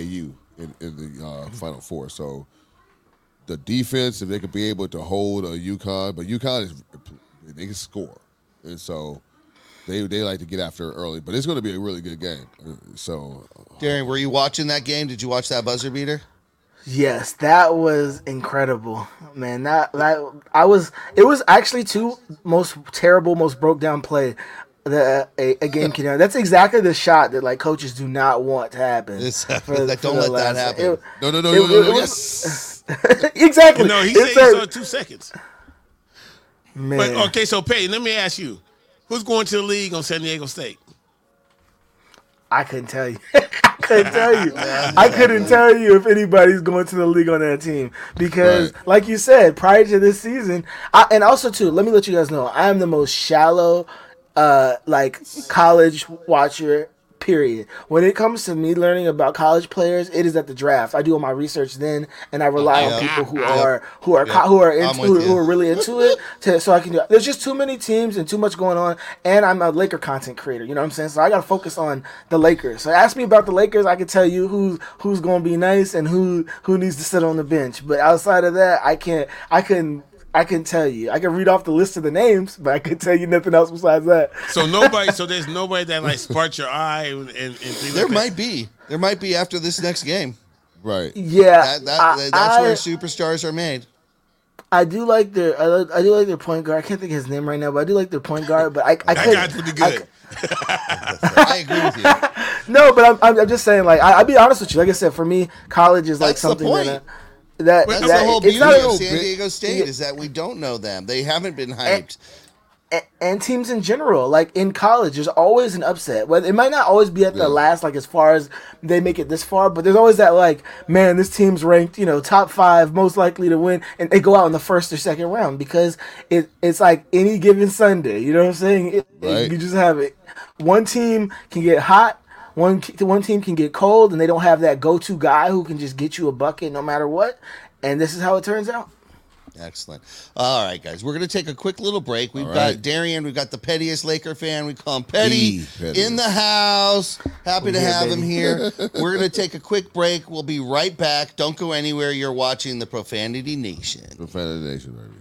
Speaker 3: in, in the uh, Final Four. So the defense, if they could be able to hold a UConn, but UConn is they can score, and so they they like to get after it early. But it's going to be a really good game. Uh, So
Speaker 1: Darren, were you watching that game? Did you watch that buzzer beater?
Speaker 4: Yes, that was incredible, man. That that I was. It was actually two most terrible, most broke down play that a, a game can have. That's exactly the shot that like coaches do not want to happen.
Speaker 1: It's-
Speaker 4: for-
Speaker 1: like, don't let that happen.
Speaker 4: it-
Speaker 3: no, no, no,
Speaker 4: It-
Speaker 3: no, no,
Speaker 4: it
Speaker 3: no,
Speaker 4: was-
Speaker 3: yes.
Speaker 4: exactly.
Speaker 2: No, he said he saw two seconds.
Speaker 4: man.
Speaker 2: But okay, so Peyton, let me ask you, who's going to the league on San Diego State?
Speaker 4: I couldn't tell you. I couldn't tell you. I couldn't tell you if anybody's going to the league on that team because,
Speaker 3: Right.
Speaker 4: like you said, prior to this season, I, and also too, let me let you guys know, I am the most shallow, uh, like college watcher. Period. When it comes to me learning about college players, it is at the draft. I do all my research then, and I rely on people who
Speaker 1: Yeah.
Speaker 4: are who are
Speaker 1: Yeah.
Speaker 4: co- who are into, who, who are really into it, to, so I can do. It. There's just too many teams and too much going on, and I'm a Laker content creator. You know what I'm saying? So I got to focus on the Lakers. So ask me about the Lakers, I can tell you who's who's going to be nice and who who needs to sit on the bench. But outside of that, I can't. I couldn't. I can tell you. I can read off the list of the names, but I can tell you nothing else besides that.
Speaker 2: So nobody, so there's nobody that like sparks your eye and, and, and things
Speaker 1: There
Speaker 2: like that?
Speaker 1: might be. There might be after this next game.
Speaker 3: right.
Speaker 4: Yeah,
Speaker 1: That, that,
Speaker 4: I-
Speaker 1: that's where superstars are made.
Speaker 4: I do like their I, I do like their point guard. I can't think of his name right now, but I do like their point guard. But I I
Speaker 2: That
Speaker 4: couldn't-
Speaker 2: guy's pretty
Speaker 4: I
Speaker 2: good.
Speaker 1: I agree with you.
Speaker 4: No, but I'm, I'm, I'm just saying, like, I, I'll be honest with you. Like I said, for me, college is like
Speaker 1: That's the
Speaker 4: something
Speaker 1: point.
Speaker 4: that, I, that,
Speaker 1: That's
Speaker 4: that
Speaker 1: the whole
Speaker 4: it's
Speaker 1: beauty
Speaker 4: not
Speaker 1: of San Diego State is that we don't know them. They haven't been hyped.
Speaker 4: a- and teams in general, like in college, there's always an upset. Whether it might not always be at the
Speaker 3: Yeah.
Speaker 4: last, like as far as they make it this far, but there's always that like, man, this team's ranked, you know, top five, most likely to win, and they go out in the first or second round because it it's like any given Sunday. You know what I'm saying? It-
Speaker 3: Right.
Speaker 4: you just have it. One team can get hot. One one team can get cold, and they don't have that go-to guy who can just get you a bucket no matter what. And this is how it turns out.
Speaker 1: Excellent. All right, guys, we're going to take a quick little break. We've
Speaker 3: All
Speaker 1: got
Speaker 3: right.
Speaker 1: Darian. We've got the pettiest Laker fan. We call him Petty
Speaker 3: The pettiest.
Speaker 1: in the house. Happy to
Speaker 4: here,
Speaker 1: have him here. We're going to take a quick break. We'll be right back. Don't go anywhere. You're watching the Profanity Nation.
Speaker 3: Profanity Nation, baby.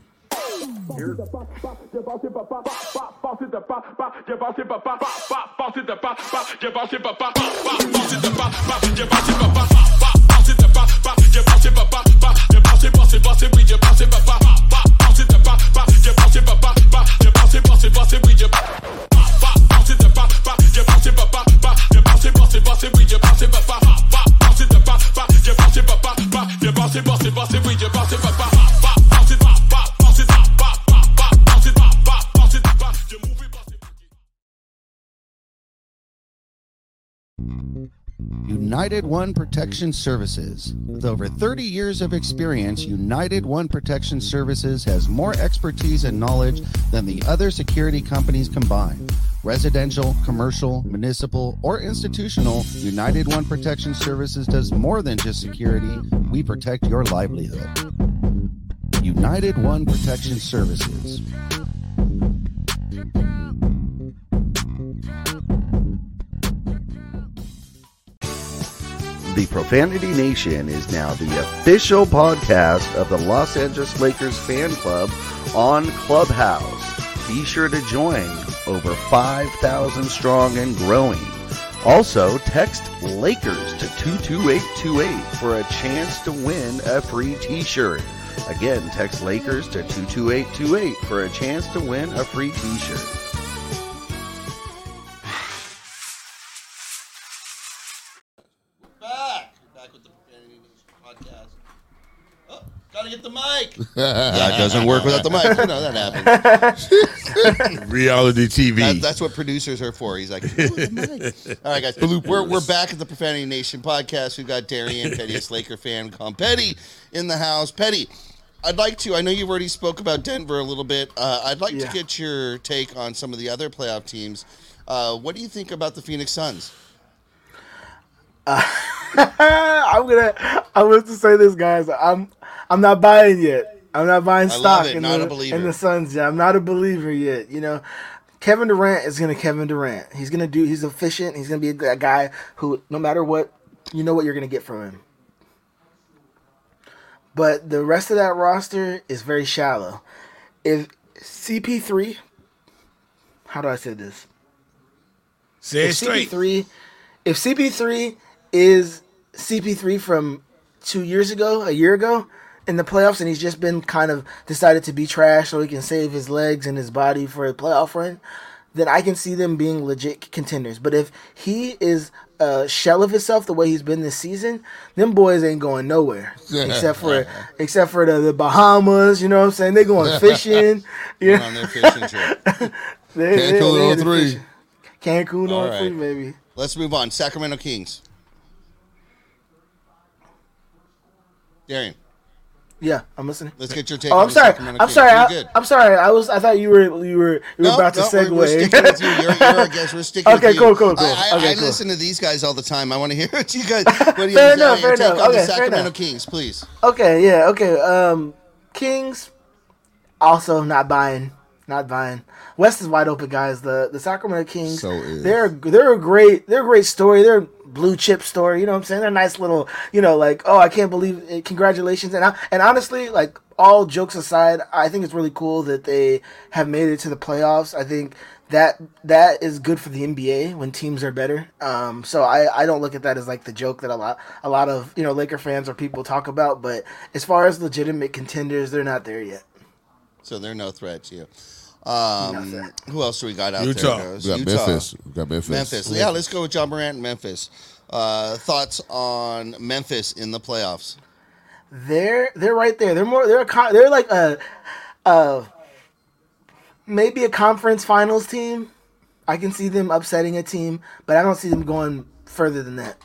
Speaker 5: bounce it, bounce it, bounce it, we just bounce it, bounce it.
Speaker 6: United One Protection Services. With over 30 years of experience, United One Protection Services has more expertise and knowledge than the other security companies combined. Residential, commercial, municipal, or institutional, United One Protection Services does more than just security. We protect your livelihood. United One Protection Services. The Profanity Nation is now the official podcast of the Los Angeles Lakers fan club on Clubhouse. Be sure to join over 5,000 strong and growing. Also, text Lakers to 22828 for a chance to win a free t shirt. Again, text Lakers to 22828 for a chance to win a free t
Speaker 1: get the mic. that doesn't work without the mic. You know that happens.
Speaker 2: Reality TV.
Speaker 1: That, that's what producers are for. He's like, "Ooh, the mic." all right, guys, we're, we're back at the Profanity Nation podcast. We've got Darian, pettiest Laker fan, call Petty, in the house. Petty, I'd like to. I know you've already spoke about Denver a little bit. Uh, I'd like to
Speaker 4: Yeah.
Speaker 1: get your take on some of the other playoff teams. Uh, what do you think about the Phoenix Suns?
Speaker 4: I'm gonna. I was to say this, guys. I'm. I'm not buying yet. I'm not buying stock
Speaker 1: it,
Speaker 4: in
Speaker 1: not
Speaker 4: the
Speaker 1: a believer.
Speaker 4: in the Suns yet. I'm not a believer yet. You know, Kevin Durant is gonna Kevin Durant. He's gonna do. He's efficient. He's gonna be a guy who, no matter what, you know what you're gonna get from him. But the rest of that roster is very shallow. If CP3, how do I say this?
Speaker 2: Say it
Speaker 4: if
Speaker 2: straight.
Speaker 4: CP3, if CP3 is CP3 from two years ago, a year ago in the playoffs, and he's just been kind of decided to be trash so he can save his legs and his body for a playoff run, then I can see them being legit contenders. But if he is a shell of himself the way he's been this season, them boys ain't going nowhere except for except for the, the Bahamas. You know what I'm saying? They're going fishing. Yeah,
Speaker 1: on their fishing trip.
Speaker 4: they,
Speaker 3: Cancun
Speaker 4: they
Speaker 3: on
Speaker 4: the
Speaker 3: three.
Speaker 4: fishing. Cancun
Speaker 1: All
Speaker 4: on
Speaker 1: right.
Speaker 4: three, baby.
Speaker 1: Let's move on. Sacramento Kings. Darian,
Speaker 4: Yeah, I'm listening.
Speaker 1: let's get your take.
Speaker 4: Oh, I'm
Speaker 1: the
Speaker 4: sorry. I'm sorry. I, I'm sorry. I was. I thought you were. You were. You were about to
Speaker 1: no,
Speaker 4: segue.
Speaker 1: We're, we're sticking with you. You're, you're our guest. We're sticking
Speaker 4: Okay,
Speaker 1: with you.
Speaker 4: cool, cool, cool.
Speaker 1: I, I,
Speaker 4: Okay,
Speaker 1: I
Speaker 4: cool.
Speaker 1: listen to these guys all the time. I want to hear what you guys. What do you
Speaker 4: Fair enough,
Speaker 1: your
Speaker 4: fair
Speaker 1: take
Speaker 4: enough.
Speaker 1: on the
Speaker 4: Okay, fair
Speaker 1: Sacramento
Speaker 4: enough.
Speaker 1: Kings, please.
Speaker 4: okay. Yeah. Okay. Um, Kings. Also not buying. Not buying. West is wide open, guys. The the Sacramento Kings.
Speaker 3: So is.
Speaker 4: They're they're a great they're a great story. They're a blue chip story. You know what I'm saying? They're a nice little. You know, like oh, I can't believe. It. Congratulations. And I, and honestly, like all jokes aside, I think it's really cool that they have made it to the playoffs. I think that that is good for the NBA when teams are better. Um, so I, I don't look at that as like the joke that a lot a lot of you know Laker fans or people talk about. But as far as legitimate contenders, they're not there yet.
Speaker 1: So they're no threat to you. Um, who else do we got out
Speaker 2: Utah.
Speaker 1: there?
Speaker 3: We got
Speaker 1: Utah.
Speaker 3: Memphis. We got Memphis.
Speaker 1: Memphis. Yeah, let's go with Ja Morant and Memphis. Uh, thoughts on Memphis in the playoffs?
Speaker 4: They're they're right there. They're more they're a they're like a, a maybe a conference finals team. I can see them upsetting a team, but I don't see them going further than that.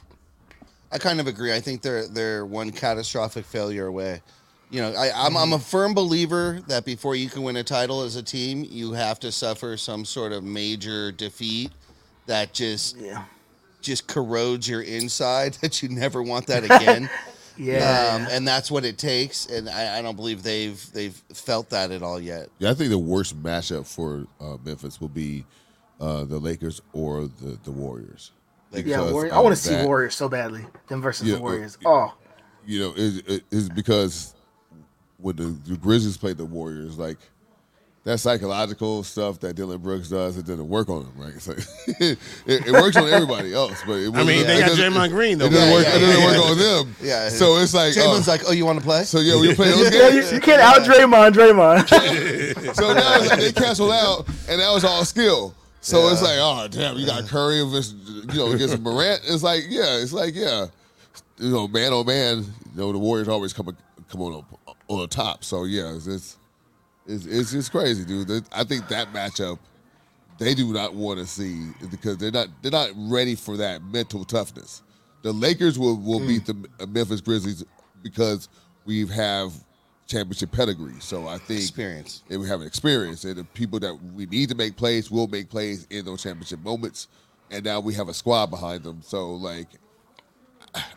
Speaker 1: I kind of agree. I think they're they're one catastrophic failure away. You know, I, I'm I'm a firm believer that before you can win a title as a team, you have to suffer some sort of major defeat that just
Speaker 4: Yeah.
Speaker 1: just corrodes your inside that you never want that again.
Speaker 4: Yeah.
Speaker 1: Um, and that's what it takes. And I, I don't believe they've they've felt that at all yet.
Speaker 3: Yeah, I think the worst matchup for uh, Memphis will be uh, the Lakers or the, the Warriors.
Speaker 4: yeah,
Speaker 3: Because
Speaker 4: Warriors. I want to see. Warriors so badly. Them versus
Speaker 3: Yeah,
Speaker 4: the Warriors.
Speaker 3: uh,
Speaker 4: Oh,
Speaker 3: You know, it, it, it's because when the, the Grizzlies played the Warriors, like that psychological stuff that Dillon Brooks does, it didn't work on him, right? It's like, it, it works on everybody else, but it
Speaker 2: I mean, they
Speaker 3: it
Speaker 2: got
Speaker 3: doesn't-
Speaker 2: Draymond Green though.
Speaker 3: It doesn't
Speaker 1: Yeah,
Speaker 3: work.
Speaker 1: yeah,
Speaker 3: it doesn't
Speaker 1: yeah,
Speaker 3: work
Speaker 1: yeah.
Speaker 3: on them.
Speaker 1: Yeah.
Speaker 3: So it's like,
Speaker 1: Jamon's
Speaker 3: oh,
Speaker 1: like, "Oh, you want to play?"
Speaker 3: so yeah, we play those
Speaker 4: yeah, you,
Speaker 3: games.
Speaker 4: you can't out Draymond. Draymond.
Speaker 3: So now it's like they cancel out, and that was all skill. So it's like, oh damn, you got Curry versus you know against Morant. It's like, yeah, it's like, yeah, you know, man oh man. You know, the Warriors always come come on up, on the top. So yeah, it's it's it's, it's just crazy, dude. I think that matchup they do not want to see because they're not they're not ready for that mental toughness. The Lakers will will beat the hmm. Memphis Grizzlies because we have championship pedigree. So I think
Speaker 1: Experience.
Speaker 3: and we have an experience, and the people that we need to make plays will make plays in those championship moments. And now we have a squad behind them. So like,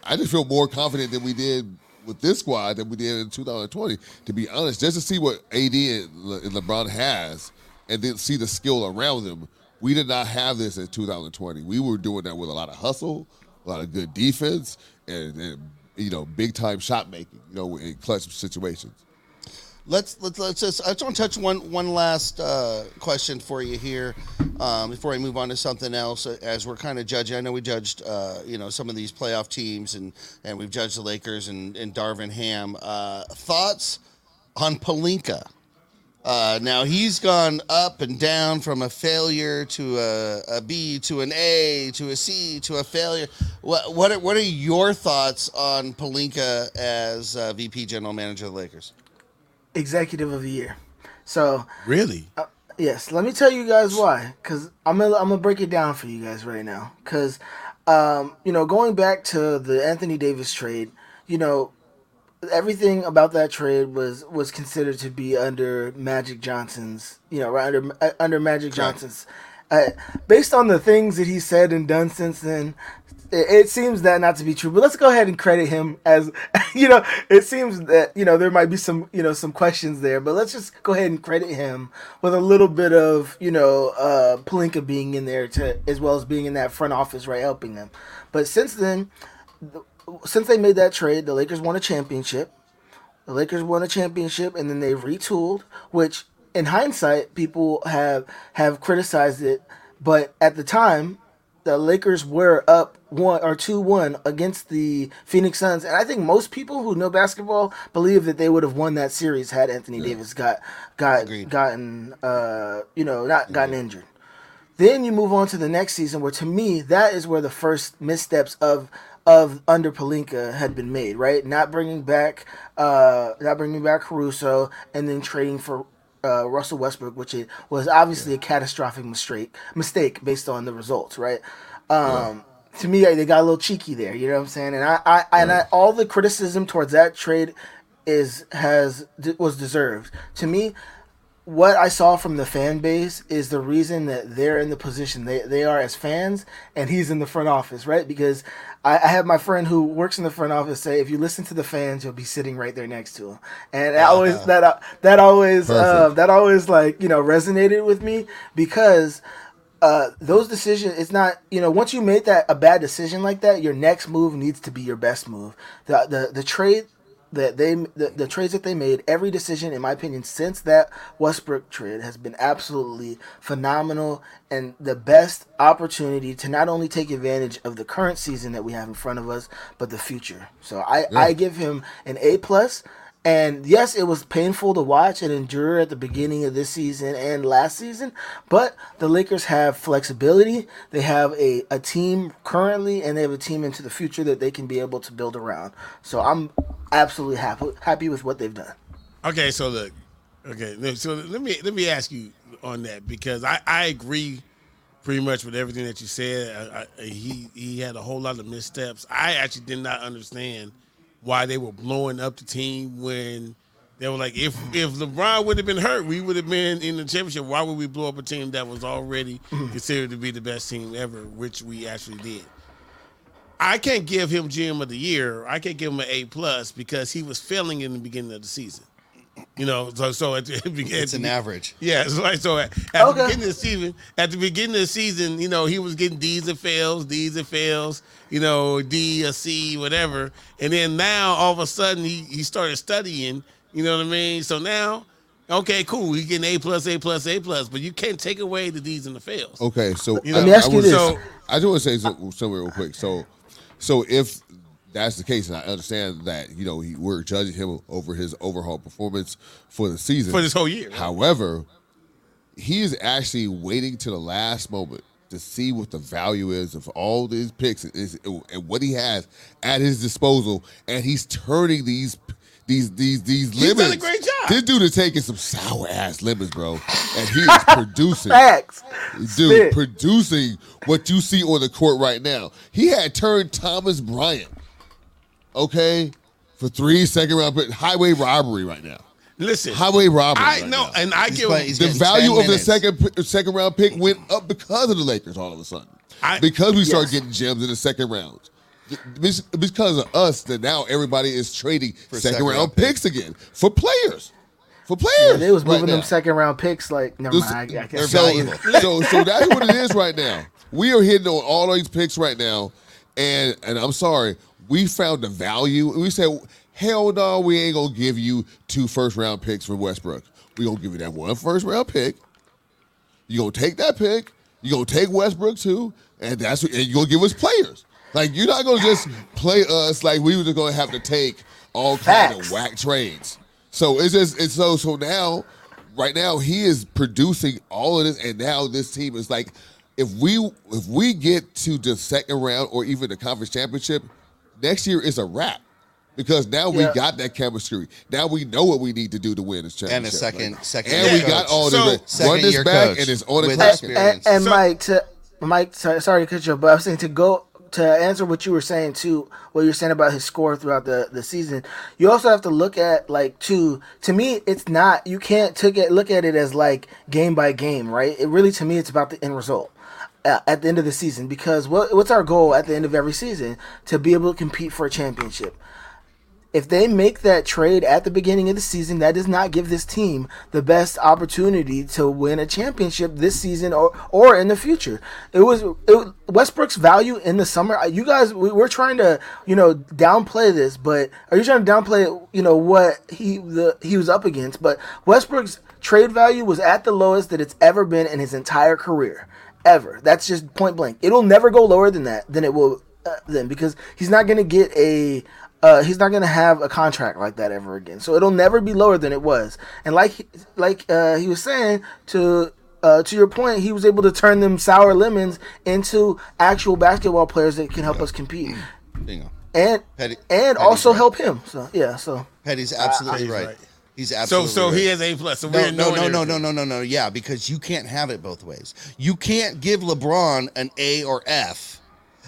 Speaker 3: I just feel more confident than we did with this squad than we did in 2020. To be honest, just to see what AD and, Le- and LeBron has, and then see the skill around them. We did not have this in 2020. We were doing that with a lot of hustle, a lot of good defense, and, and you know, big time shot making. You know, in clutch situations.
Speaker 1: Let's let's let's just. I just want to touch one one last uh, question for you here um, before I move on to something else. uh, As we're kind of judging, I know we judged uh, you know some of these playoff teams and and we've judged the Lakers and, and Darvin Ham. Uh, thoughts on Pelinka? Uh, now he's gone up and down from a failure to a, a B to an A to a C to a failure. What what are, what are your thoughts on Pelinka as uh, VP General Manager of the Lakers?
Speaker 4: Executive of the year. So
Speaker 2: Really?
Speaker 4: Yes, let me tell you guys why. Cause I'm gonna I'm gonna break it down for you guys right now. Cause, um, you know, going back to the Anthony Davis trade, you know, everything about that trade was was considered to be under Magic Johnson's, you know, right under uh, under Magic Johnson's. Uh, based on the things that he said and done since then, it, seems that not to be true. But let's go ahead and credit him as, you know, it seems that you know there might be some you know some questions there, but let's just go ahead and credit him with a little bit of you know uh, Pelinka being in there to as well as being in that front office, right, helping them. But since then, since they made that trade, the Lakers won a championship. The Lakers won a championship, and then they retooled, which in hindsight, people have have criticized it. But at the time, the Lakers were up one or two one against the Phoenix Suns, and I think most people who know basketball believe that they would have won that series had Anthony Davis got got
Speaker 1: Agreed.
Speaker 4: gotten uh you know not gotten injured. Then you move on to the next season, where to me that is where the first missteps of of under Pelinka had been made. Right, not bringing back uh not bringing back Caruso, and then trading for uh, Russell Westbrook, which it was obviously a catastrophic mistake mistake based on the results. Right. Um, To me, they got a little cheeky there. You know what I'm saying? And I, I, and I, all the criticism towards that trade is has was deserved. To me, what I saw from the fan base is the reason that they're in the position they, they are as fans, and he's in the front office, right? Because I, I have my friend who works in the front office say, if you listen to the fans, you'll be sitting right there next to him, and that always that that always uh, that always like you know resonated with me because uh, those decisions it's not you know once you made that a bad decision like that your next move needs to be your best move. The the, the trade that they the, the trades that they made, every decision, in my opinion, since that Westbrook trade has been absolutely phenomenal and the best opportunity to not only take advantage of the current season that we have in front of us, but the future. So I, I give him an A plus. And yes, it was painful to watch and endure at the beginning of this season and last season, but the Lakers have flexibility. They have a, a team currently, and they have a team into the future that they can be able to build around. So I'm absolutely happy happy with what they've done.
Speaker 2: Okay, so look, okay, so let me let me ask you on that because I I agree pretty much with everything that you said. I, I, he he had a whole lot of missteps. I actually did not understand why they were blowing up the team when they were like, if if LeBron would have been hurt, we would have been in the championship. Why would we blow up a team that was already considered to be the best team ever, which we actually did? I can't give him GM of the year. I can't give him an A plus because he was failing in the beginning of the season. You know, so so at the beginning,
Speaker 1: It's an average.
Speaker 2: yeah, so like so at, at
Speaker 4: Okay.
Speaker 2: the beginning of the season, at the beginning of the season, you know, he was getting D's and fails, D's and fails, you know, D or C, whatever. And then now all of a sudden he, he started studying, you know what I mean? So now, okay, cool, he getting A plus, A plus, A plus, but you can't take away the D's and the fails.
Speaker 3: Okay, so
Speaker 2: You
Speaker 3: I-
Speaker 2: know,
Speaker 4: me ask
Speaker 3: I
Speaker 4: you
Speaker 3: was-
Speaker 4: this.
Speaker 2: So
Speaker 3: I just want to say something real quick. So, so if that's the case, and I understand that you know he, we're judging him over his overall performance for the season
Speaker 2: for this whole year.
Speaker 3: However, he is actually waiting to the last moment to see what the value is of all these picks and, and what he has at his disposal, and he's turning these. These these these
Speaker 2: He's done
Speaker 3: lemons.
Speaker 2: a great job.
Speaker 3: This dude is taking some sour ass lemons, bro, and he is producing
Speaker 4: Facts.
Speaker 3: dude,
Speaker 4: Spit.
Speaker 3: producing what you see on the court right now. He had turned Thomas Bryant, okay, for three second round pick, highway robbery right now.
Speaker 2: Listen,
Speaker 3: Highway robbery.
Speaker 2: I
Speaker 3: right
Speaker 2: know,
Speaker 3: now.
Speaker 2: and I
Speaker 1: He's
Speaker 2: give
Speaker 1: playing-
Speaker 3: the value of the second second round pick went up because of the Lakers all of a sudden.
Speaker 2: I-
Speaker 3: because we started getting gems in the second round. Because of us, that now everybody is trading second,
Speaker 1: second
Speaker 3: round,
Speaker 1: round
Speaker 3: picks again for players. For players,
Speaker 4: Yeah, they was
Speaker 3: right
Speaker 4: moving them
Speaker 3: now.
Speaker 4: second round picks like never
Speaker 3: This-
Speaker 4: mind. I, I
Speaker 1: They're
Speaker 4: can't
Speaker 3: so, so, so that's what it is right now. We are hitting on all these picks right now, and and I'm sorry, we found the value. We said, hell no, we ain't gonna give you two first round picks for Westbrook. We gonna give you that one first round pick. You gonna take that pick. You gonna take Westbrook too, and that's what, and you gonna give us players. Like you're not gonna just play us like we were just gonna have to take all kind of whack trades. So it's just it's so so now, right now he is producing all of this, and now this team is like, if we if we get to the second round or even the conference championship, next year is a wrap. Because now we got that chemistry. Now we know what we need to do to win this championship.
Speaker 1: And a second-
Speaker 3: Like,
Speaker 1: second
Speaker 3: and
Speaker 1: year
Speaker 3: we
Speaker 1: coach.
Speaker 3: got all
Speaker 2: So-
Speaker 3: the run
Speaker 1: Second
Speaker 3: this
Speaker 1: year
Speaker 3: back
Speaker 1: coach
Speaker 3: and it's on the
Speaker 1: with
Speaker 3: clock.
Speaker 1: experience.
Speaker 4: and, and
Speaker 2: So-
Speaker 4: Mike to Mike, sorry, sorry to cut you, off, but I was saying to go to answer what you were saying too, what you're saying about his score throughout the, the season. You also have to look at like to to me, it's not you can't take it look at it as like game by game, right? It really to me, it's about the end result. At the end of the season, because what, what's our goal at the end of every season? To be able to compete for a championship if they make that trade at the beginning of the season, that does not give this team the best opportunity to win a championship this season or or in the future. It was it, Westbrook's value in the summer. uh, You guys, we, we're trying to you know downplay this, but are you trying to downplay you know what he the he was up against? But Westbrook's trade value was at the lowest that it's ever been in his entire career, ever. That's just point blank. It'll never go lower than that. Than it will uh, then because he's not going to get a uh, he's not going to have a contract like that ever again. So it'll never be lower than it was. And like like uh, he was saying to uh, to your point, he was able to turn them sour lemons into actual basketball players that can help us compete
Speaker 1: Bingo.
Speaker 4: and
Speaker 1: Petty-
Speaker 4: and
Speaker 1: Petty's
Speaker 4: also
Speaker 1: right.
Speaker 4: help him. So yeah, so
Speaker 1: Petty's absolutely
Speaker 2: He's
Speaker 1: right.
Speaker 2: right.
Speaker 1: He's absolutely
Speaker 2: so
Speaker 1: right.
Speaker 2: he has A plus. So
Speaker 1: No,
Speaker 2: we're
Speaker 1: no, no, no, no, no, no, no. Yeah, because you can't have it both ways. You can't give LeBron an A or F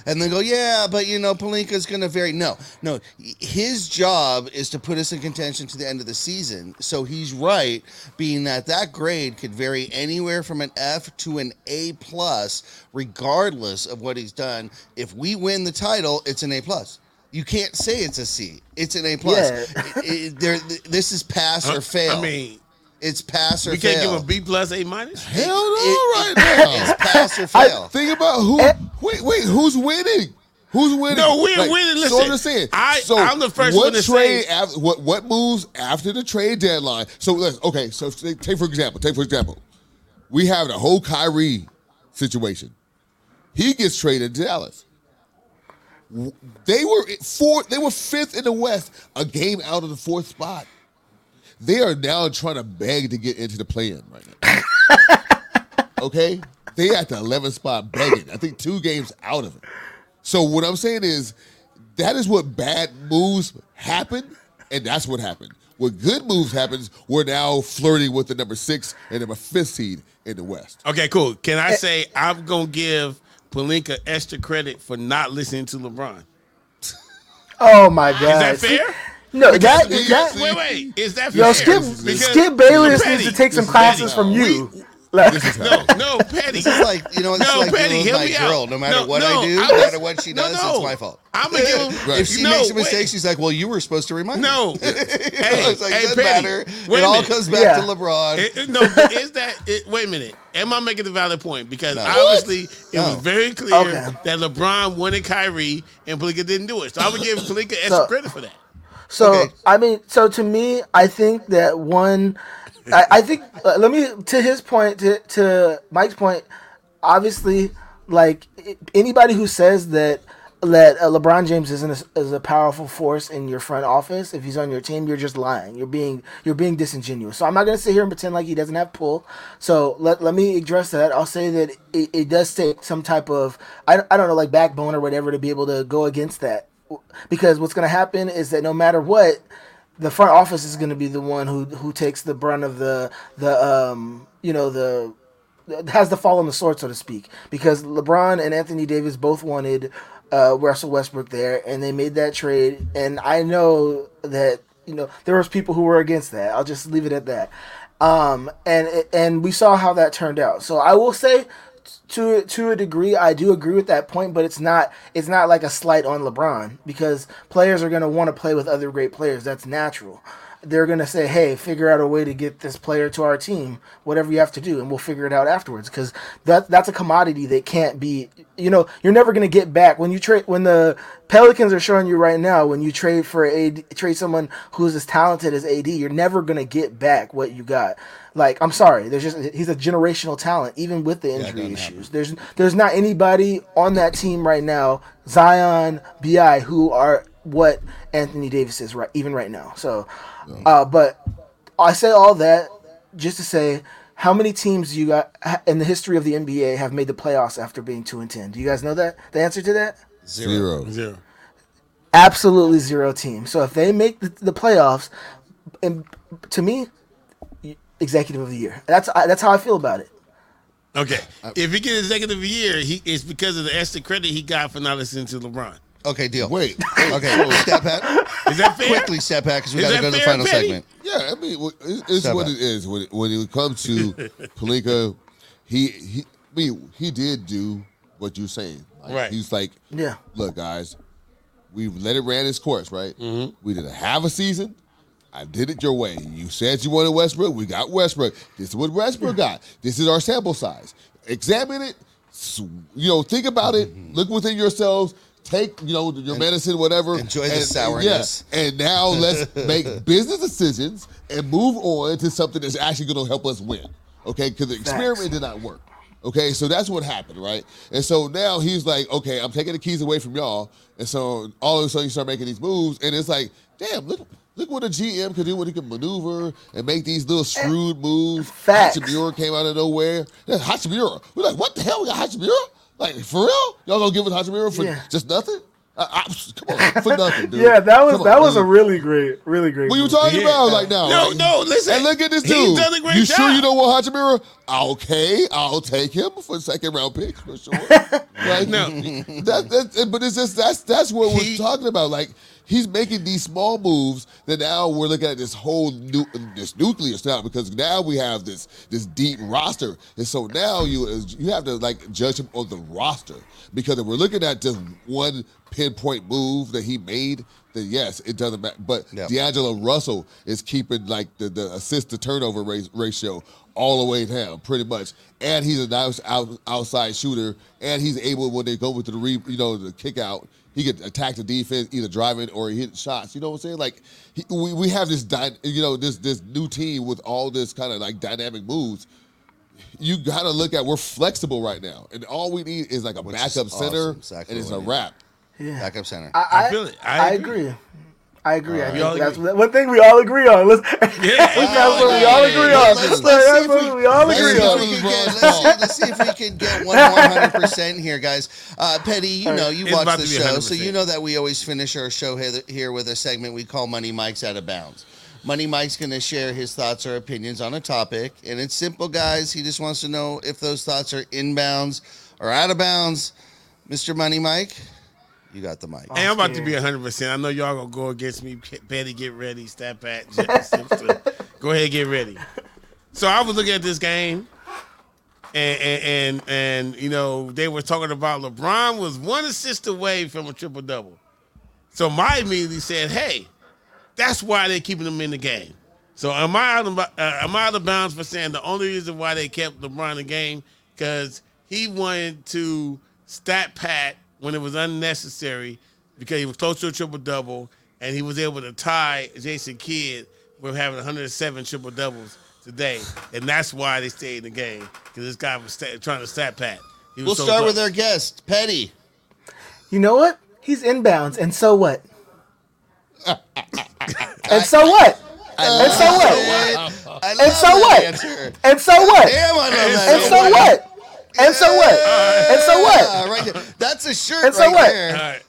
Speaker 1: and then go, yeah, but you know, Pelinka's going to vary. No, no. His job is to put us in contention to the end of the season. So he's right, being that that grade could vary anywhere from an F to an A plus, regardless of what he's done. If we win the title, it's an A plus. You can't say it's a C. It's an A plus.
Speaker 4: Yeah.
Speaker 1: It- it- there, this is pass or fail.
Speaker 2: I mean,
Speaker 1: It's pass or
Speaker 2: we can't
Speaker 1: fail.
Speaker 2: give a B plus A minus.
Speaker 3: Hell no,
Speaker 1: It-
Speaker 3: right
Speaker 1: It's
Speaker 3: now.
Speaker 1: pass or fail.
Speaker 3: Think about who.
Speaker 4: Eh.
Speaker 3: Wait, wait, who's winning? Who's winning?
Speaker 2: No, we're winning.
Speaker 3: So
Speaker 2: Listen,
Speaker 3: I'm just saying.
Speaker 2: I-
Speaker 3: so
Speaker 2: I'm the first
Speaker 3: what
Speaker 2: one to
Speaker 3: trade
Speaker 2: say-
Speaker 3: af- what what moves after the trade deadline? So let's okay. So take take for example. Take for example. We have the whole Kyrie situation. He gets traded to Dallas. They were fourth. They were fifth in the West, a game out of the fourth spot. They are now trying to beg to get into the play-in right now. okay, they at the 11th spot begging. I think two games out of it. So what I'm saying is, that is what bad moves happen, and that's what happened. What good moves happens, we're now flirting with the number six and number fifth seed in the West.
Speaker 2: Okay, cool. Can
Speaker 4: Eh.
Speaker 2: I say I'm gonna give Pelinka extra credit for not listening to LeBron?
Speaker 4: Oh my God!
Speaker 2: Is
Speaker 4: that
Speaker 2: fair?
Speaker 4: No, that
Speaker 3: Because-
Speaker 4: that
Speaker 2: Wait, wait. Is that fair?
Speaker 4: yo
Speaker 2: fair?
Speaker 4: Skip
Speaker 2: Because-
Speaker 4: Skip Bayless needs to take some classes from
Speaker 2: We-
Speaker 4: you. Like,
Speaker 2: No, no, Petty.
Speaker 1: This is like you know, it's
Speaker 2: No,
Speaker 1: like
Speaker 2: Petty,
Speaker 1: dealing with
Speaker 2: hear
Speaker 1: my
Speaker 2: me out.
Speaker 1: girl. No matter
Speaker 2: No,
Speaker 1: what
Speaker 2: no,
Speaker 1: I do,
Speaker 2: I
Speaker 1: no matter what she does,
Speaker 2: no.
Speaker 1: it's my fault.
Speaker 2: I'm gonna give him.
Speaker 3: Right.
Speaker 1: If she
Speaker 2: no,
Speaker 1: makes a
Speaker 2: wait.
Speaker 1: mistake, she's like, "Well, you were supposed to remind me."
Speaker 2: No. hey,
Speaker 1: it's like,
Speaker 2: hey,
Speaker 1: it doesn't
Speaker 2: Petty,
Speaker 1: matter. It all
Speaker 2: minute.
Speaker 1: comes back
Speaker 4: Yeah.
Speaker 1: to LeBron.
Speaker 2: It- it- no, is that? It, wait a minute. Am I making the valid point? Because
Speaker 1: No.
Speaker 2: obviously it was very clear
Speaker 4: Okay.
Speaker 2: that LeBron wanted Kyrie and Pelinka didn't do it. So I would give Pelinka extra
Speaker 4: So-
Speaker 2: credit for that.
Speaker 4: So
Speaker 1: Okay.
Speaker 4: I mean, so to me, I think that one, I, I think uh, let me to his point to to Mike's point. Obviously, like anybody who says that that uh, LeBron James isn't a, is a powerful force in your front office, if he's on your team, you're just lying. You're being you're being disingenuous. So I'm not gonna sit here and pretend like he doesn't have pull. So let, let me address that. I'll say that it, it does take some type of I, I don't know like backbone or whatever to be able to go against that because what's to happen is that no matter what the front office is going to be the one who who takes the brunt of the the um you know the has the fall on the sword so to speak. Because LeBron and Anthony Davis both wanted uh, Russell Westbrook there and they made that trade and I know that you know there was people who were against that. I'll just leave it at that. Um and and we saw how that turned out. So I will say to to a degree, I do agree with that point, but it's not it's not like a slight on LeBron because players are going to want to play with other great players. That's natural. They're going to say, "Hey, figure out a way to get this player to our team. Whatever you have to do, and we'll figure it out afterwards." Because that that's a commodity that can't be. You know, you're never going to get back when you trade. When the Pelicans are showing you right now, when you trade for a trade someone who's as talented as AD, you're never going to get back what you got. Like, I'm sorry, there's just he's a generational talent, even with the injury
Speaker 1: doesn't
Speaker 4: issues. There's there's not anybody on that team right now, Zion, Bi, who are what Anthony Davis is right even right now. So, uh, but I say all that just to say how many teams you got in the history of the NBA have made the playoffs after being two and ten. Do you guys know that the answer to that?
Speaker 3: Zero.
Speaker 2: Zero.
Speaker 4: Absolutely zero teams. So if they make the, the playoffs, and to me, executive of the year. That's I, that's how I feel about it.
Speaker 2: Okay. if he gets executive of the year, he it's because of the extra credit he got for not listening to LeBron.
Speaker 1: Okay, deal.
Speaker 3: Wait.
Speaker 1: Okay, step back.
Speaker 2: Is that fair?
Speaker 1: Quickly step back because we got to go to the
Speaker 2: fair,
Speaker 1: final
Speaker 2: Petty?
Speaker 1: segment.
Speaker 3: Yeah, I mean, it's, it's
Speaker 1: Step
Speaker 3: what
Speaker 1: up.
Speaker 3: it is. When it, when it comes to Pelinka, he he, I mean, he did do what you're saying. Like,
Speaker 2: Right.
Speaker 3: He's like,
Speaker 4: Yeah.
Speaker 3: look, guys, we've let it ran its course, right?
Speaker 2: Mm-hmm.
Speaker 3: We did a half a season. I did it your way. You said you wanted Westbrook. We got Westbrook. This is what Westbrook got. This is our sample size. Examine it. You know, think about it. Look within yourselves. Take you know your medicine, whatever.
Speaker 1: enjoy the
Speaker 3: and-
Speaker 1: sourness.
Speaker 3: Yeah, and now let's make business decisions and move on to something that's actually going to help us win. Okay, because the experiment did not work. Okay, so that's what happened, right? And so now he's like, okay, I'm taking the keys away from y'all, and so all of a sudden you start making these moves, and it's like, damn, look, look what a GM can do when he can maneuver and make these little eh, shrewd moves.
Speaker 4: Facts.
Speaker 3: Hachimura came out of nowhere. Hachimura, we're like, what the hell, we got Hachimura? Like for real? Y'all gonna give us Hachimura for
Speaker 4: Yeah.
Speaker 3: just nothing? I, I, come on, for nothing, dude.
Speaker 4: Yeah, that was
Speaker 3: on,
Speaker 4: that was a really great, really great.
Speaker 3: What you talking
Speaker 2: Yeah.
Speaker 3: about like now?
Speaker 2: No,
Speaker 3: right?
Speaker 2: no, listen.
Speaker 3: And look at this
Speaker 2: He's
Speaker 3: dude.
Speaker 2: done a great
Speaker 3: you
Speaker 2: job.
Speaker 3: sure you don't want Hachimura? Okay, I'll take him for second round pick for sure. like,
Speaker 2: No.
Speaker 3: that, that, but it's just that's that's what
Speaker 2: He-
Speaker 3: we're talking about. Like he's making these small moves that now we're looking at this whole new this nucleus now because now we have this this deep roster, and so now you you have to like judge him on the roster because if we're looking at just one pinpoint move that he made then yes, it doesn't matter. But
Speaker 1: Yep.
Speaker 3: D'Angelo Russell is keeping like the, the assist to turnover ratio all the way down, pretty much. And he's a nice out, outside shooter, and he's able when they go into the re, you know the kick out, he could attack the defense, either driving or hit shots. You know what I'm saying? Like he, we, we have this dy- you know this this new team with all this kind of like dynamic moves. You got to look at we're flexible right now, and all we need is like a
Speaker 1: Which is
Speaker 3: backup center,
Speaker 1: awesome. Exactly
Speaker 3: and it's a
Speaker 1: we need.
Speaker 3: wrap.
Speaker 1: Backup center.
Speaker 4: I, I,
Speaker 2: I feel it. I
Speaker 4: I
Speaker 2: agree.
Speaker 4: Agree. I agree. I think that's
Speaker 2: agree.
Speaker 4: one thing we all agree on. Let's, that's what we all agree on.
Speaker 1: Let's, let's
Speaker 4: That's
Speaker 1: see if
Speaker 4: what we all
Speaker 1: let's
Speaker 4: agree
Speaker 1: see
Speaker 4: on.
Speaker 1: can get- let's see- let's see if we can get 100 percent here, guys. Uh, Petty, you know you
Speaker 2: It's
Speaker 1: watch the show, so
Speaker 2: 100%.
Speaker 1: you know that we always finish our show here, here with a segment we call Money Mike's Out of Bounds. Money Mike's going to share his thoughts or opinions on a topic, and it's simple, guys. He just wants to know if those thoughts are inbounds or out of bounds. Mr. Money Mike, you got the mic.
Speaker 2: Hey, I'm about to be 100%. I know y'all going to go against me. Betty, get ready. Stat Pat, Go ahead, get ready. So I was looking at this game, and, and, and, and, you know, they were talking about LeBron was one assist away from a triple double. So my immediately said, hey, that's why they're keeping him in the game. So am I out of, uh, am I out of bounds for saying the only reason why they kept LeBron in the game because he wanted to stat pat when it was unnecessary because he was close to a triple double and he was able to tie Jason Kidd with having 107 triple doubles today, and that's why they stayed in the game because this guy was sta trying to stat pat. He was
Speaker 1: We'll
Speaker 2: so
Speaker 1: start with our guest, Petty.
Speaker 4: You know what? He's inbounds, and so what? and so what? And so what?
Speaker 1: I
Speaker 4: And so what? And so what?
Speaker 1: Damn, I love that.
Speaker 4: And so what? And so what? And so
Speaker 1: Yeah,
Speaker 4: what?
Speaker 1: Ah, right there. That's a shirt
Speaker 4: And so
Speaker 1: right
Speaker 4: what?
Speaker 2: All
Speaker 1: there.
Speaker 2: right.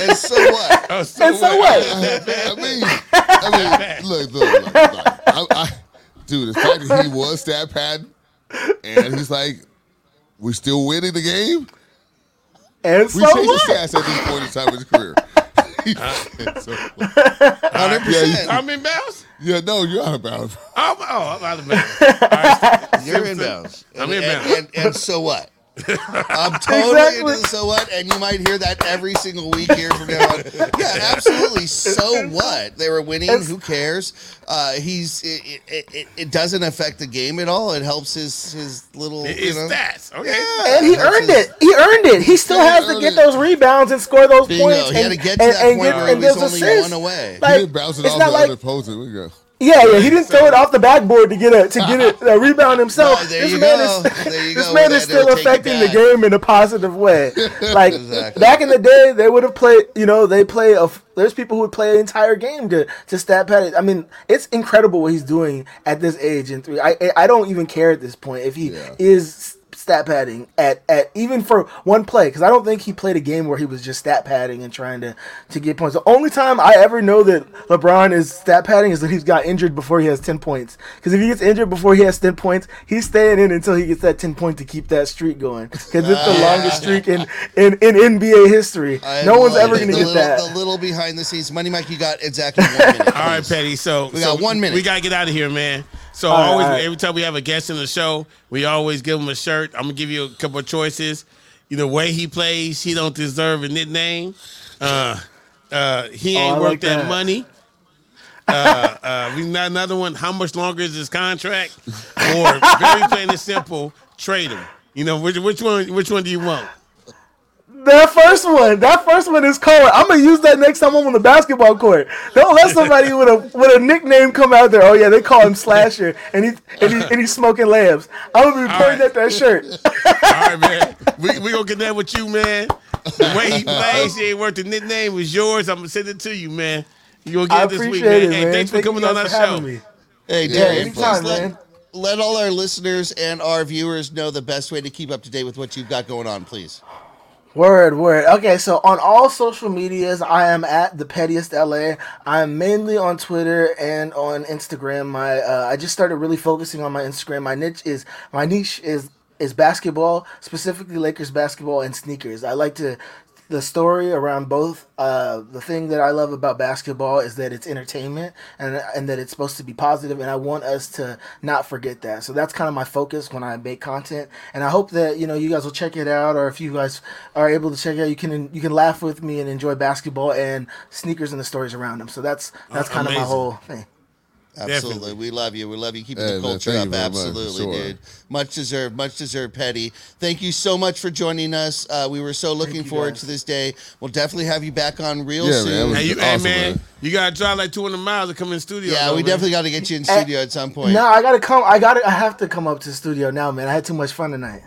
Speaker 1: And so what?
Speaker 2: Oh, so
Speaker 4: And so
Speaker 2: what?
Speaker 4: what?
Speaker 3: I mean, I mean, look, look, look, look. I, I, dude, the fact that he was stat pad, and he's like, we're still winning the game.
Speaker 4: And
Speaker 3: We
Speaker 4: so
Speaker 3: changed the
Speaker 4: what?
Speaker 3: stats at this point in time in his career. so,
Speaker 1: Hundred
Speaker 3: yeah,
Speaker 1: percent.
Speaker 2: I'm in bounds.
Speaker 3: yeah, no, you're out of bounds.
Speaker 2: I'm, oh, I'm out of bounds. All right.
Speaker 1: You're
Speaker 2: in
Speaker 1: inbounds.
Speaker 2: I'm
Speaker 1: And-
Speaker 2: inbounds.
Speaker 1: And, and, and so what? I'm totally
Speaker 4: Exactly.
Speaker 1: into the so what, and you might hear that every single week here from now on. Yeah, absolutely. So what? They were winning.
Speaker 4: It's-
Speaker 1: Who cares? Uh, he's it, it, it, it doesn't affect the game at all. It helps his his little you
Speaker 2: It's
Speaker 1: know.
Speaker 2: stats. Okay.
Speaker 1: Yeah,
Speaker 4: And he earned
Speaker 1: his-
Speaker 4: it. He earned it. He still has to get
Speaker 1: it.
Speaker 4: those rebounds and score those
Speaker 1: Bingo.
Speaker 4: points.
Speaker 1: He had
Speaker 4: and,
Speaker 1: to get to
Speaker 4: and,
Speaker 1: that
Speaker 4: and
Speaker 1: point
Speaker 4: get,
Speaker 1: where
Speaker 4: and
Speaker 1: he was
Speaker 4: those
Speaker 1: only
Speaker 4: assists.
Speaker 1: one away.
Speaker 3: He
Speaker 4: Like,
Speaker 3: didn't bounce it
Speaker 4: it's
Speaker 3: off
Speaker 4: not
Speaker 3: the
Speaker 4: like
Speaker 3: other post. we go.
Speaker 4: Yeah, yeah, he didn't throw it off the backboard to get a to get it, a rebound himself.
Speaker 1: No,
Speaker 4: this man
Speaker 1: go.
Speaker 4: is this man is still affecting the game in a positive way. Like
Speaker 1: Exactly.
Speaker 4: back in the day, they would have played. You know, they play a. There's people who would play an entire game to to stat pad it. I mean, it's incredible what he's doing at this age. And three, I I- I don't even care at this point if he
Speaker 3: Yeah.
Speaker 4: is stat padding at, at even for one play because I don't think he played a game where he was just stat padding and trying to to get points. The only time I ever know that LeBron is stat padding is that he's got injured before he has ten points. Because if he gets injured before he has ten points, he's staying in until he gets that ten point to keep that streak going. Because it's the longest streak in, in, in NBA history.
Speaker 1: I
Speaker 4: no one's ever
Speaker 1: it.
Speaker 4: going to get
Speaker 1: little-
Speaker 4: that.
Speaker 1: The little behind the scenes, Money Mike, you got exactly one minute.
Speaker 2: All right. Petty. So
Speaker 1: We got
Speaker 2: so
Speaker 1: one minute.
Speaker 2: We gotta get out of here, man. So
Speaker 4: right,
Speaker 2: always,
Speaker 4: right.
Speaker 2: every time we have a guest in the show, we always give him a shirt. I'm gonna give you a couple of choices. You know, the way he plays, he don't deserve a nickname. Uh, uh, he
Speaker 4: Oh,
Speaker 2: ain't
Speaker 4: I
Speaker 2: worth
Speaker 4: like
Speaker 2: that,
Speaker 4: that.
Speaker 2: money. Uh, uh, we got another one. How much longer is his contract? Or very plain and simple, trade him. You know, which which one? Which one do you want?
Speaker 4: That first one, that first one is cold. I'm gonna use that next time I'm on the basketball court. Don't let somebody with a with a nickname come out there. Oh yeah, they call him Slasher, and he and, he, and he's smoking layups. I'm gonna be pointing
Speaker 2: right.
Speaker 4: at that shirt.
Speaker 2: All right, man. We we gonna get that with you, man. The way he plays, he ain't worth the nickname was yours. I'm gonna send it to you, man. You gonna get
Speaker 4: I
Speaker 2: it this week, man.
Speaker 4: it,
Speaker 2: Hey, thanks for
Speaker 4: Thank you
Speaker 2: coming on our show.
Speaker 4: me.
Speaker 1: Hey,
Speaker 4: Yeah,
Speaker 1: Darian, please
Speaker 4: anytime,
Speaker 1: let, let all our listeners and our viewers know the best way to keep up to date with what you've got going on, please.
Speaker 4: Word, word. Okay, so on all social medias, I am at the pettiest LA. I'm mainly on Twitter and on Instagram. My uh, I just started really focusing on my Instagram. My niche is my niche is is basketball, specifically Lakers basketball and sneakers. I like to the story around both. Uh, the thing that I love about basketball is that it's entertainment and and that it's supposed to be positive, and I want us to not forget that. So that's kind of my focus when I make content, and I hope that you know you guys will check it out, or if you guys are able to check it out, you can you can laugh with me and enjoy basketball and sneakers and the stories around them. So that's that's
Speaker 2: Uh,
Speaker 4: kind of my whole thing.
Speaker 1: Absolutely.
Speaker 2: Definitely.
Speaker 1: We love you. We love you keeping
Speaker 3: Hey,
Speaker 1: the culture
Speaker 3: thank
Speaker 1: up.
Speaker 3: you much,
Speaker 1: Absolutely,
Speaker 3: sure.
Speaker 1: dude. Much deserved. Much deserved, Petty. Thank you so much for joining us. Uh, we were so looking
Speaker 4: you,
Speaker 1: forward
Speaker 4: guys.
Speaker 1: to this day. We'll definitely have you back on real
Speaker 3: Yeah,
Speaker 1: soon.
Speaker 3: it was
Speaker 2: Hey, you,
Speaker 3: awesome,
Speaker 2: hey man,
Speaker 3: man.
Speaker 2: you gotta drive like 200 miles to come in the studio.
Speaker 1: yeah,
Speaker 2: though,
Speaker 1: we
Speaker 2: man.
Speaker 1: definitely got to get you in studio at some point.
Speaker 4: No, I gotta come. I gotta. I have to come up to the studio now, man. I had too much fun tonight.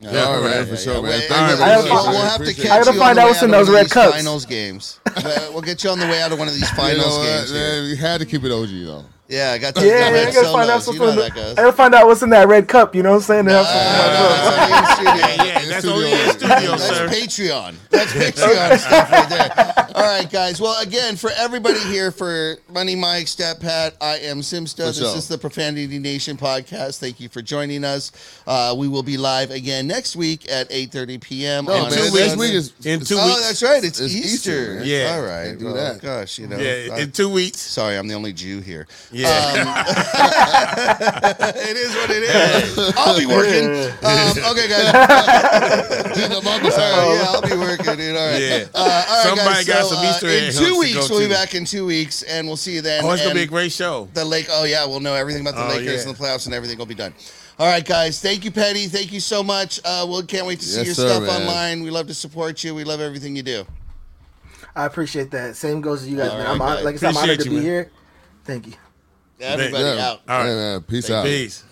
Speaker 3: Yeah, all right, for sure, man.
Speaker 1: Wait,
Speaker 3: Thank
Speaker 1: we'll,
Speaker 3: you.
Speaker 4: I
Speaker 1: we'll- we'll have to catch.
Speaker 4: I gotta
Speaker 1: you
Speaker 4: find out
Speaker 1: way
Speaker 4: what's in
Speaker 1: of
Speaker 4: those red
Speaker 1: these
Speaker 4: cups.
Speaker 1: Finals games. Well, we'll get you on the way out of one of these
Speaker 3: You
Speaker 1: finals
Speaker 3: know
Speaker 1: games. here.
Speaker 3: man? You had to keep it OG though.
Speaker 1: Yeah, I got the,
Speaker 4: Yeah, I gotta find out
Speaker 1: You know
Speaker 4: in the,
Speaker 1: that goes.
Speaker 4: I gotta find out what's in that red cup. You know what I'm saying? That's
Speaker 1: Uh, that's only in studio.
Speaker 2: Yeah, yeah, that's only in studio,
Speaker 1: That's
Speaker 2: sir.
Speaker 1: Patreon. That's Patreon stuff right there. All right, guys. Well, again, for everybody here for Money Mike, Stat Pat, I am Simsta.
Speaker 3: For
Speaker 1: This
Speaker 3: sure.
Speaker 1: is the Profanity Nation podcast. Thank you for joining us. Uh, we will be live again next week at 8.30 p.m.
Speaker 3: No,
Speaker 1: on
Speaker 3: man.
Speaker 2: two
Speaker 3: Next
Speaker 2: weeks.
Speaker 3: week is
Speaker 2: In two
Speaker 1: Oh,
Speaker 2: weeks.
Speaker 1: Oh, that's right. It's,
Speaker 3: It's
Speaker 1: Easter.
Speaker 3: Easter.
Speaker 2: Yeah.
Speaker 1: All right.
Speaker 3: Do
Speaker 1: Well,
Speaker 3: that.
Speaker 1: Gosh, you know.
Speaker 2: Yeah,
Speaker 1: uh,
Speaker 2: in two weeks.
Speaker 1: Sorry, I'm the only Jew here.
Speaker 2: Yeah.
Speaker 1: it is what it is. I'll be working. Um, okay, guys.
Speaker 3: Getting up the
Speaker 1: Uh, yeah, I'll be working, dude. All right.
Speaker 2: Yeah.
Speaker 1: Uh, all right,
Speaker 2: Somebody
Speaker 1: guys.
Speaker 2: got
Speaker 1: so,
Speaker 2: some
Speaker 1: uh,
Speaker 2: Easter
Speaker 1: In
Speaker 2: egg
Speaker 1: two weeks, we'll be back in two weeks, and we'll see you then.
Speaker 2: oh, it's gonna be a great show.
Speaker 1: The Lake. Oh yeah, we'll know everything about the
Speaker 2: Oh,
Speaker 1: Lakers
Speaker 2: yeah.
Speaker 1: and the playoffs and everything will be done. All right, guys. Thank you, Petty. Thank you so much. Uh, we can't wait to see
Speaker 3: Yes,
Speaker 1: your
Speaker 3: sir,
Speaker 1: stuff
Speaker 3: man.
Speaker 1: online. We love to support you. We love everything you do.
Speaker 4: I appreciate that. Same goes to you guys,
Speaker 1: All
Speaker 4: man.
Speaker 1: right,
Speaker 4: I'm hon-
Speaker 1: guys.
Speaker 4: like I said, I'm honored
Speaker 2: Appreciate
Speaker 4: to
Speaker 2: you,
Speaker 4: be
Speaker 2: man.
Speaker 4: here. Thank you.
Speaker 1: Everybody
Speaker 3: Yeah.
Speaker 1: out.
Speaker 2: All right.
Speaker 3: Hey, man. Peace
Speaker 1: Thank
Speaker 3: out.
Speaker 2: Peace.